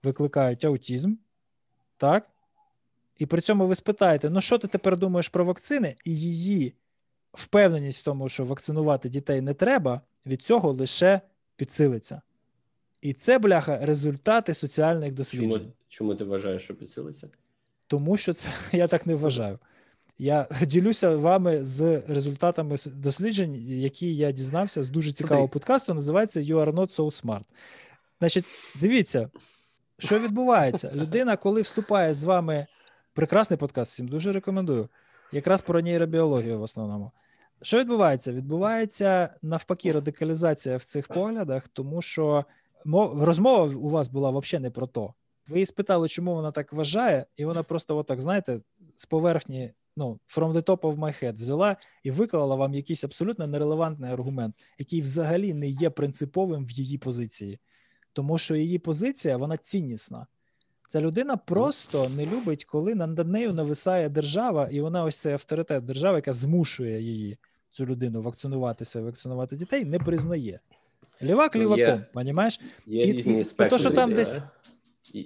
викликають аутизм, так? І при цьому ви спитаєте: ну що ти тепер думаєш про вакцини? І її впевненість в тому, що вакцинувати дітей не треба, від цього лише підсилиться. І це, бляха, результати соціальних досліджень. чому, чому ти вважаєш, що підсилиться? Тому що це я так не вважаю. Я ділюся вами з результатами досліджень, які я дізнався з дуже цікавого подкасту. Називається You are not so smart. Значить, дивіться, що відбувається. Людина, коли вступає з вами. Прекрасний подкаст, всім дуже рекомендую. Якраз про нейробіологію в основному. Що відбувається? Відбувається навпаки радикалізація в цих поглядах, тому що мов- розмова у вас була взагалі не про то. Ви її спитали, чому вона так вважає, і вона просто, отак, знаєте, з поверхні, ну, from the top of my head взяла і виклала вам якийсь абсолютно нерелевантний аргумент, який взагалі не є принциповим в її позиції. Тому що її позиція вона ціннісна. Ця людина просто не любить, коли над нею нависає держава, і вона ось цей авторитет держави, яка змушує її, цю людину, вакцинуватися, вакцинувати дітей, не признає. Лівак Ну, ліваком, понімаєш? Є І- різні і- спектри. то, що там десь- І-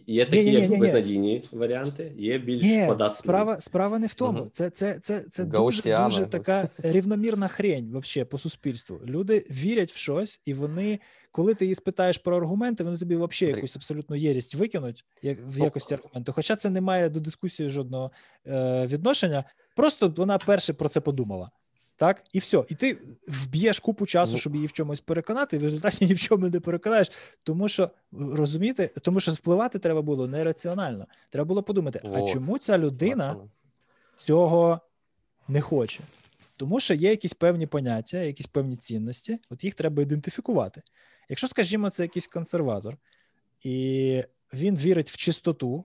Є такі, як безнадійні варіанти, є більш Ні, податливі. справа, справа не в тому. Мгм. Це, це, це, це дуже, дуже така рівномірна хрень вообще по суспільству. Люди вірять в щось, і вони, коли ти її спитаєш про аргументи, вони тобі вообще якусь абсолютно єрість викинуть як, в Ну, якості аргументу. Хоча це не має до дискусії жодного е, відношення. Просто вона перше про це подумала. Так, і все. І ти вб'єш купу часу, Ну. щоб її в чомусь переконати, і в результаті ні в чому не переконаєш. Тому що розумієте, тому що впливати треба було нераціонально. Треба було подумати, а чому ця людина цього не хоче? Тому що є якісь певні поняття, якісь певні цінності, от їх треба ідентифікувати. Якщо, скажімо, це якийсь консерватор, і він вірить в чистоту,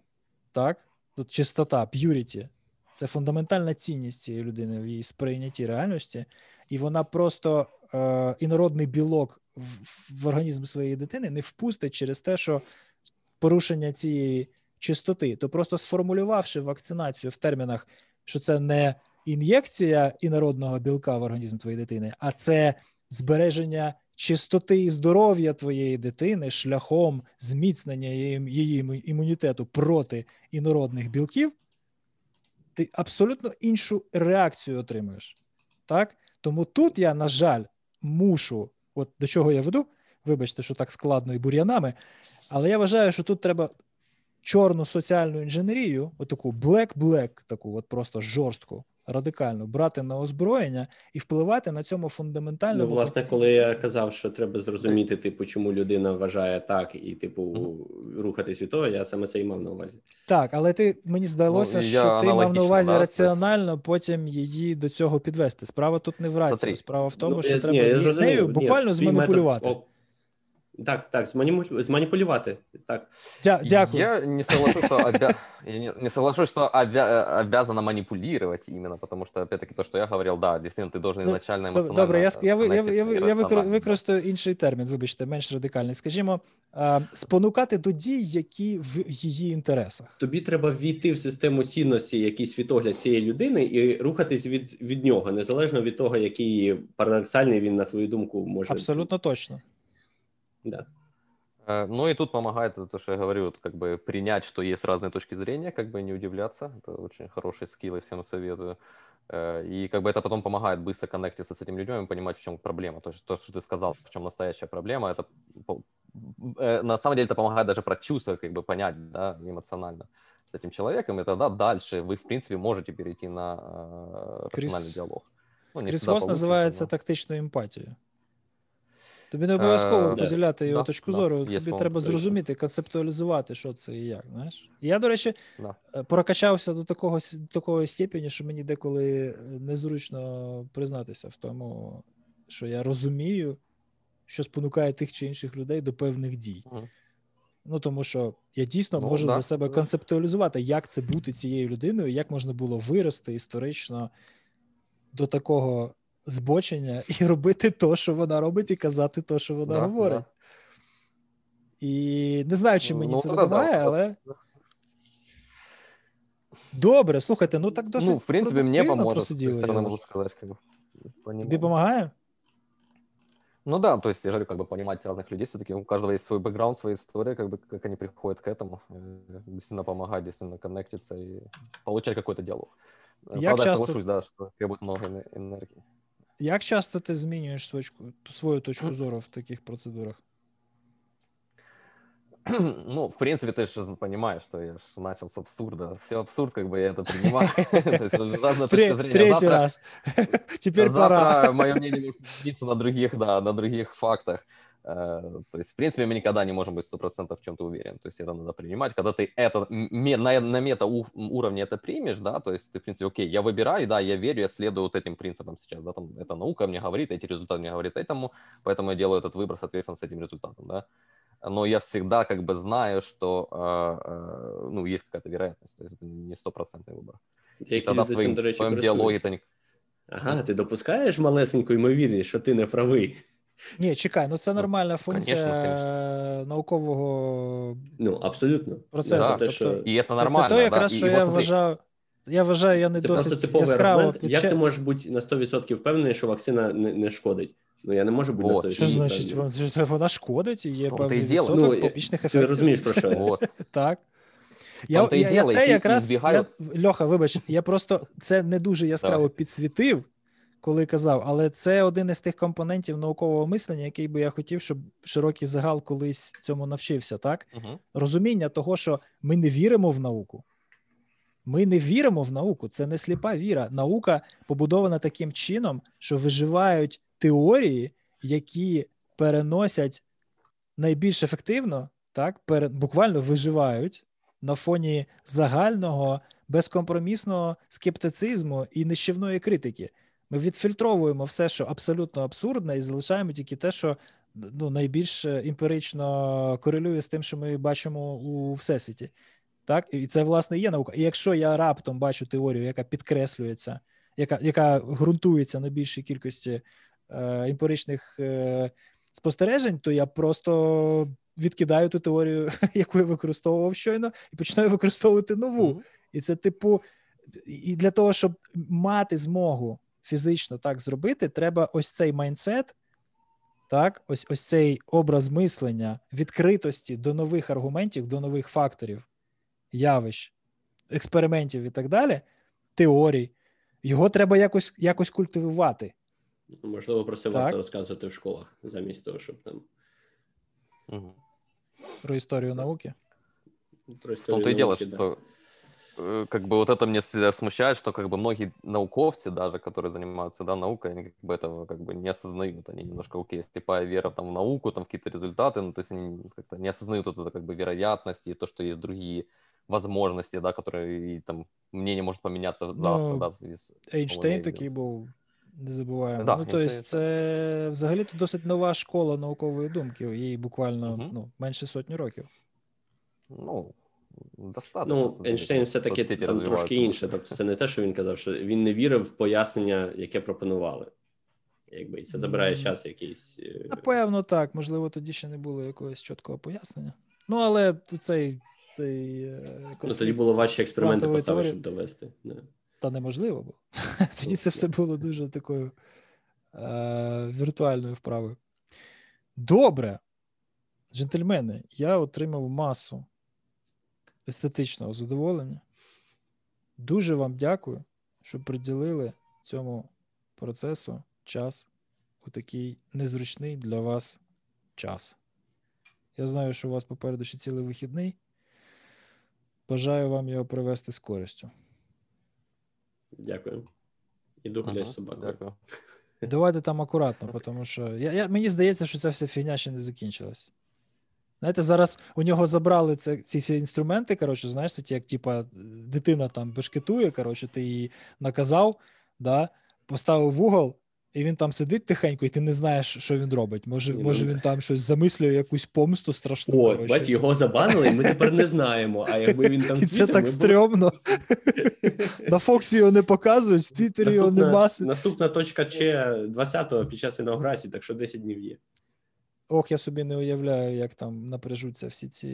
так? Тут чистота, purity – це фундаментальна цінність цієї людини в її сприйнятті реальності, і вона просто е, інородний білок в, в організм своєї дитини не впустить через те, що порушення цієї чистоти, то просто сформулювавши вакцинацію в термінах, що це не ін'єкція інородного білка в організм твоєї дитини, а це збереження чистоти і здоров'я твоєї дитини шляхом зміцнення її, її імунітету проти інородних білків, ти абсолютно іншу реакцію отримуєш. Так? Тому тут я, на жаль, мушу, от до чого я веду, вибачте, що так складно і бур'янами, але я вважаю, що тут треба чорну соціальну інженерію, отаку black-black, таку от просто жорстку, радикальну, брати на озброєння і впливати на цьому фундаментальному. Ну, власне, коли я казав, що треба зрозуміти, типу, чому людина вважає так, і типу рухатись від того, я саме це і мав на увазі. Так, але ти мені здалося, Ну, що ти мав на увазі да, раціонально потім її до цього підвести. Справа тут не в рації, справа в тому, Ну, що я- треба ні, я її- нею буквально твій зманіпулювати. метод- Так, так, зманіму- зманіпулювати. Так. Дя- дякую. Я не соглашусь, что, обя- я не, не соглашусь, что обя- э, обязана манипулировать именно, потому что, опять-таки, то, что я говорил, да, действительно, ты должен Ну, изначально Добре, эмоционально Добре, я, ск- я, ви- я, коннектиться я, ви- и я викор- рационально. використаю інший термін, вибачте, менш радикальний. Скажімо, а, спонукати до дій, які в її інтересах. Тобі треба ввійти в систему цінності, якийсь світогляд цієї людини, і рухатись від, від нього, незалежно від того, який парадоксальний він, на твою думку, може Абсолютно точно. Да. Э, Ну и тут помогает то, что я говорю, вот как бы принять, что есть разные точки зрения, как бы не удивляться. Это очень хороший скилл, и всем советую. Э, И как бы это потом помогает быстро коннектиться с этими людьми и понимать, в чем проблема. То, есть то, что ты сказал, в чем настоящая проблема, это по- э, на самом деле это помогает даже прочувствовать, как бы понять, да, эмоционально с этим человеком, и тогда дальше вы, в принципе, можете перейти на э, Крис- рациональный диалог. Ну, не Кріс всегда Вос получится, називається но- тактичною емпатією. Тобі не обов'язково Е, поділяти його точку зору, тобі треба зрозуміти, концептуалізувати, що це і як. Знаєш? Я, до речі, е, прокачався до такого, до такої степені, що мені деколи е, незручно признатися в тому, що я розумію, що спонукає тих чи інших людей до певних дій. Ну тому що я дійсно Ну, можу да, для себе концептуалізувати, як це бути цією людиною, як можна було вирости історично до такого збочення і робити то, що вона робить, і казати то, що вона Да, говорить. да. І не знаю, чи мені Ну, це да, да, допомагає, да. але. Добре, слухайте, ну так досить ну, в принципе, мне продуктивно поможет. С просиділи, этой я стороны вважаю. могу сказать, как бы. Тобі понимаю. допомагає? Ну да, то есть я же говорю, как бы понимать разных людей, все-таки у каждого есть свой бэкграунд, своя история, как бы как они приходят к этому, э, действительно помогать, действительно коннектиться и получать какой-то диалог. Э, Як Правда, я часто- соглашусь, да, что требует много эне- энергии. Як часто ти змінюєш свою, свою точку зору в таких процедурах? Ну, в принципе, ты же понимаешь, что я ж начал с абсурда. Все абсурд, как бы я это принимаю. То есть разная Тре- точка зрения. Третій Завтра- раз. Теперь пора. Завтра мое мнение может измениться на других, да, на других фактах. Э, То есть, в принципе, мы никогда не можем быть 100% в чем-то уверен. То есть это надо принимать. Когда ты это ме- на, на мета-уровне это примешь, да, то есть ты, в принципе, окей, я выбираю, да, я верю, я следую вот этим принципам сейчас, да, там, эта наука мне говорит, эти результаты мне говорят этому, поэтому я делаю этот выбор, соответственно, с этим результатом, да. Но я всегда как бы знаю, что, э, э, ну, есть какая-то вероятность, то есть это не стопроцентный выбор. И Які тогда в люди цим, твоем, до в речі, твоем диалоге користуються. это не... Ага, ти допускаєш малесеньку ймовірність, що ти не правий. Ні, чекай, ну це нормальна функція конечно, е, наукового Ну, абсолютно. процесу. Це тобто, що... И це, нормально, це то, якраз, да. що и, я смотри, вважав. Я вважаю, я не Це просто досить типовий яскраво аргумент. Як ти можеш бути на 100% впевнений, що вакцина не, не шкодить? Ну, я не можу бути Вот. на 100% Що значить, впевнений. вона, вона шкодить і є певний відсоток Ну, побічних Ти ефектів. розумієш, про що я? Вот. Так. Я, я, я це якраз збігаю- я, Льоха, вибач, я просто це не дуже яскраво підсвітив, коли казав, але це один із тих компонентів наукового мислення, який би я хотів, щоб широкий загал колись цьому навчився, так? Мгм. Розуміння того, що ми не віримо в науку, Ми не віримо в науку, це не сліпа віра. Наука побудована таким чином, що виживають теорії, які переносять найбільш ефективно, так, пере, буквально виживають на фоні загального безкомпромісного скептицизму і нищівної критики. Ми відфільтровуємо все, що абсолютно абсурдне, і залишаємо тільки те, що ну, найбільш емпірично корелює з тим, що ми бачимо у всесвіті. Так, і це власне є наука. І якщо я раптом бачу теорію, яка підкреслюється, яка яка ґрунтується на більшій кількості е, емпіричних е, спостережень, то я просто відкидаю ту теорію, яку я використовував щойно, і починаю використовувати нову. Mm-hmm. І це, типу, і для того, щоб мати змогу фізично так зробити, треба ось цей майндсет, так, ось ось цей образ мислення, відкритості до нових аргументів, до нових факторів, явищ, експериментів і так далі, теорій. Його треба якось якось культивувати. Можливо, про це так. варто розказувати в школах, замість того, щоб там. Угу. Про історію науки. Про історію ну, то и дело, да. Э, как бы вот это мне всегда смущает, что как бы многие науковцы даже, которые занимаются, да, наукой, они как бы этого как бы не осознают, они немножко, окей, слепая вера там в науку, там в какие-то результаты, ну, то есть они как-то не осознают вот это как бы вероятности и то, что есть другие возможности, да, которые и там мнение может поменяться завтра, ну, да, з Ейнштейн такий був, не забуваємо. Да, ну, тобто, це взагалі-то досить нова школа наукової думки, їй буквально угу. ну, менше сотні років. Ну, Достатньо. Ну, Ейнштейн все-таки там трошки інше. Тобто, це не те, що він казав, що він не вірив в пояснення, яке пропонували. Якби і це забирає час якийсь. Е, Напевно, так. Можливо, тоді ще не було якогось чіткого пояснення. Ну, але цей. цей е, Ну, тоді було важче експерименти поставити, щоб довести. Не. Та неможливо було. Тоді це все було дуже такою е- віртуальною вправою. Добре, джентльмени, я отримав масу естетичного задоволення. Дуже вам дякую, що приділили цьому процесу час у такий незручний для вас час. Я знаю, що у вас попереду ще цілий вихідний. Бажаю вам його провести з користю. Дякую. Іду ага, з собакою. Дякую. Давайте там акуратно, тому що я, я, мені здається, що ця вся фігня ще не закінчилась. Знаєте, зараз у нього забрали це, ці всі інструменти. Коротше, знаєш, це ті, як типа дитина там бешкетує, коротше, ти її наказав, да, поставив в угол, і він там сидить тихенько, і ти не знаєш, що він робить. Може, ну, може він там щось замислює, якусь помсту страшну. О, бач, його забанили, і ми тепер не знаємо. А якби він там І це так стрьомно. На Фоксі його не показують, в Твіттері його нема. Наступна точка Ч 20-го під час інаугурації, так що 10 днів є. Ох, я собі не уявляю, як там напряжуться всі ці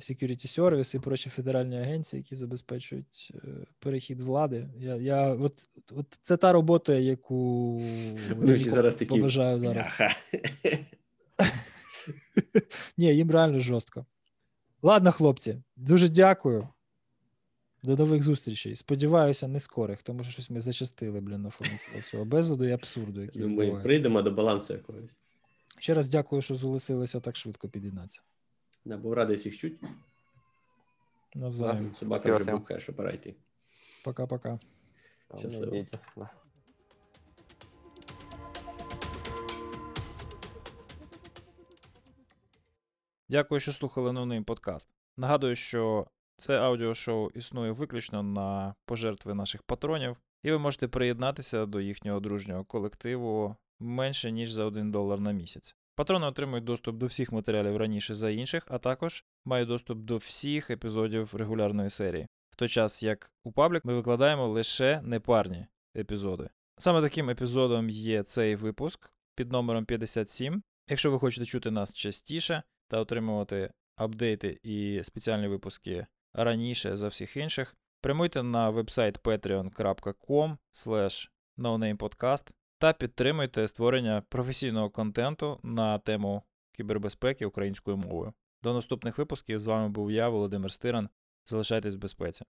security сервіси і прочі федеральні агенції, які забезпечують е, перехід влади. Я, я, От от це та робота, яку ну, зараз такі... побажаю зараз. Ні, їм реально жорстко. Ладно, хлопці, дуже дякую. До нових зустрічей. Сподіваюся, не скорих, тому що щось ми зачастили, блін, на фоні цього безладу і абсурду. який Ми прийдемо до балансу якогось. Ще раз дякую, що зголосилися так швидко під'єднатися. Да, був радий всіх чуть. Навзаєм. Собака вже бухає, що пора йти. Пока-пока. Щасливо. Дякую, що слухали новий подкаст. Нагадую, що це аудіошоу існує виключно на пожертви наших патронів, і ви можете приєднатися до їхнього дружнього колективу менше, ніж за 1 долар на місяць. Патрони отримують доступ до всіх матеріалів раніше за інших, а також мають доступ до всіх епізодів регулярної серії. В той час, як у паблік, ми викладаємо лише непарні епізоди. Саме таким епізодом є цей випуск під номером 57. Якщо ви хочете чути нас частіше та отримувати апдейти і спеціальні випуски раніше за всіх інших, прямуйте на вебсайт patreon.com та підтримуйте створення професійного контенту на тему кібербезпеки українською мовою. До наступних випусків з вами був я, Володимир Стиран. Залишайтесь в безпеці.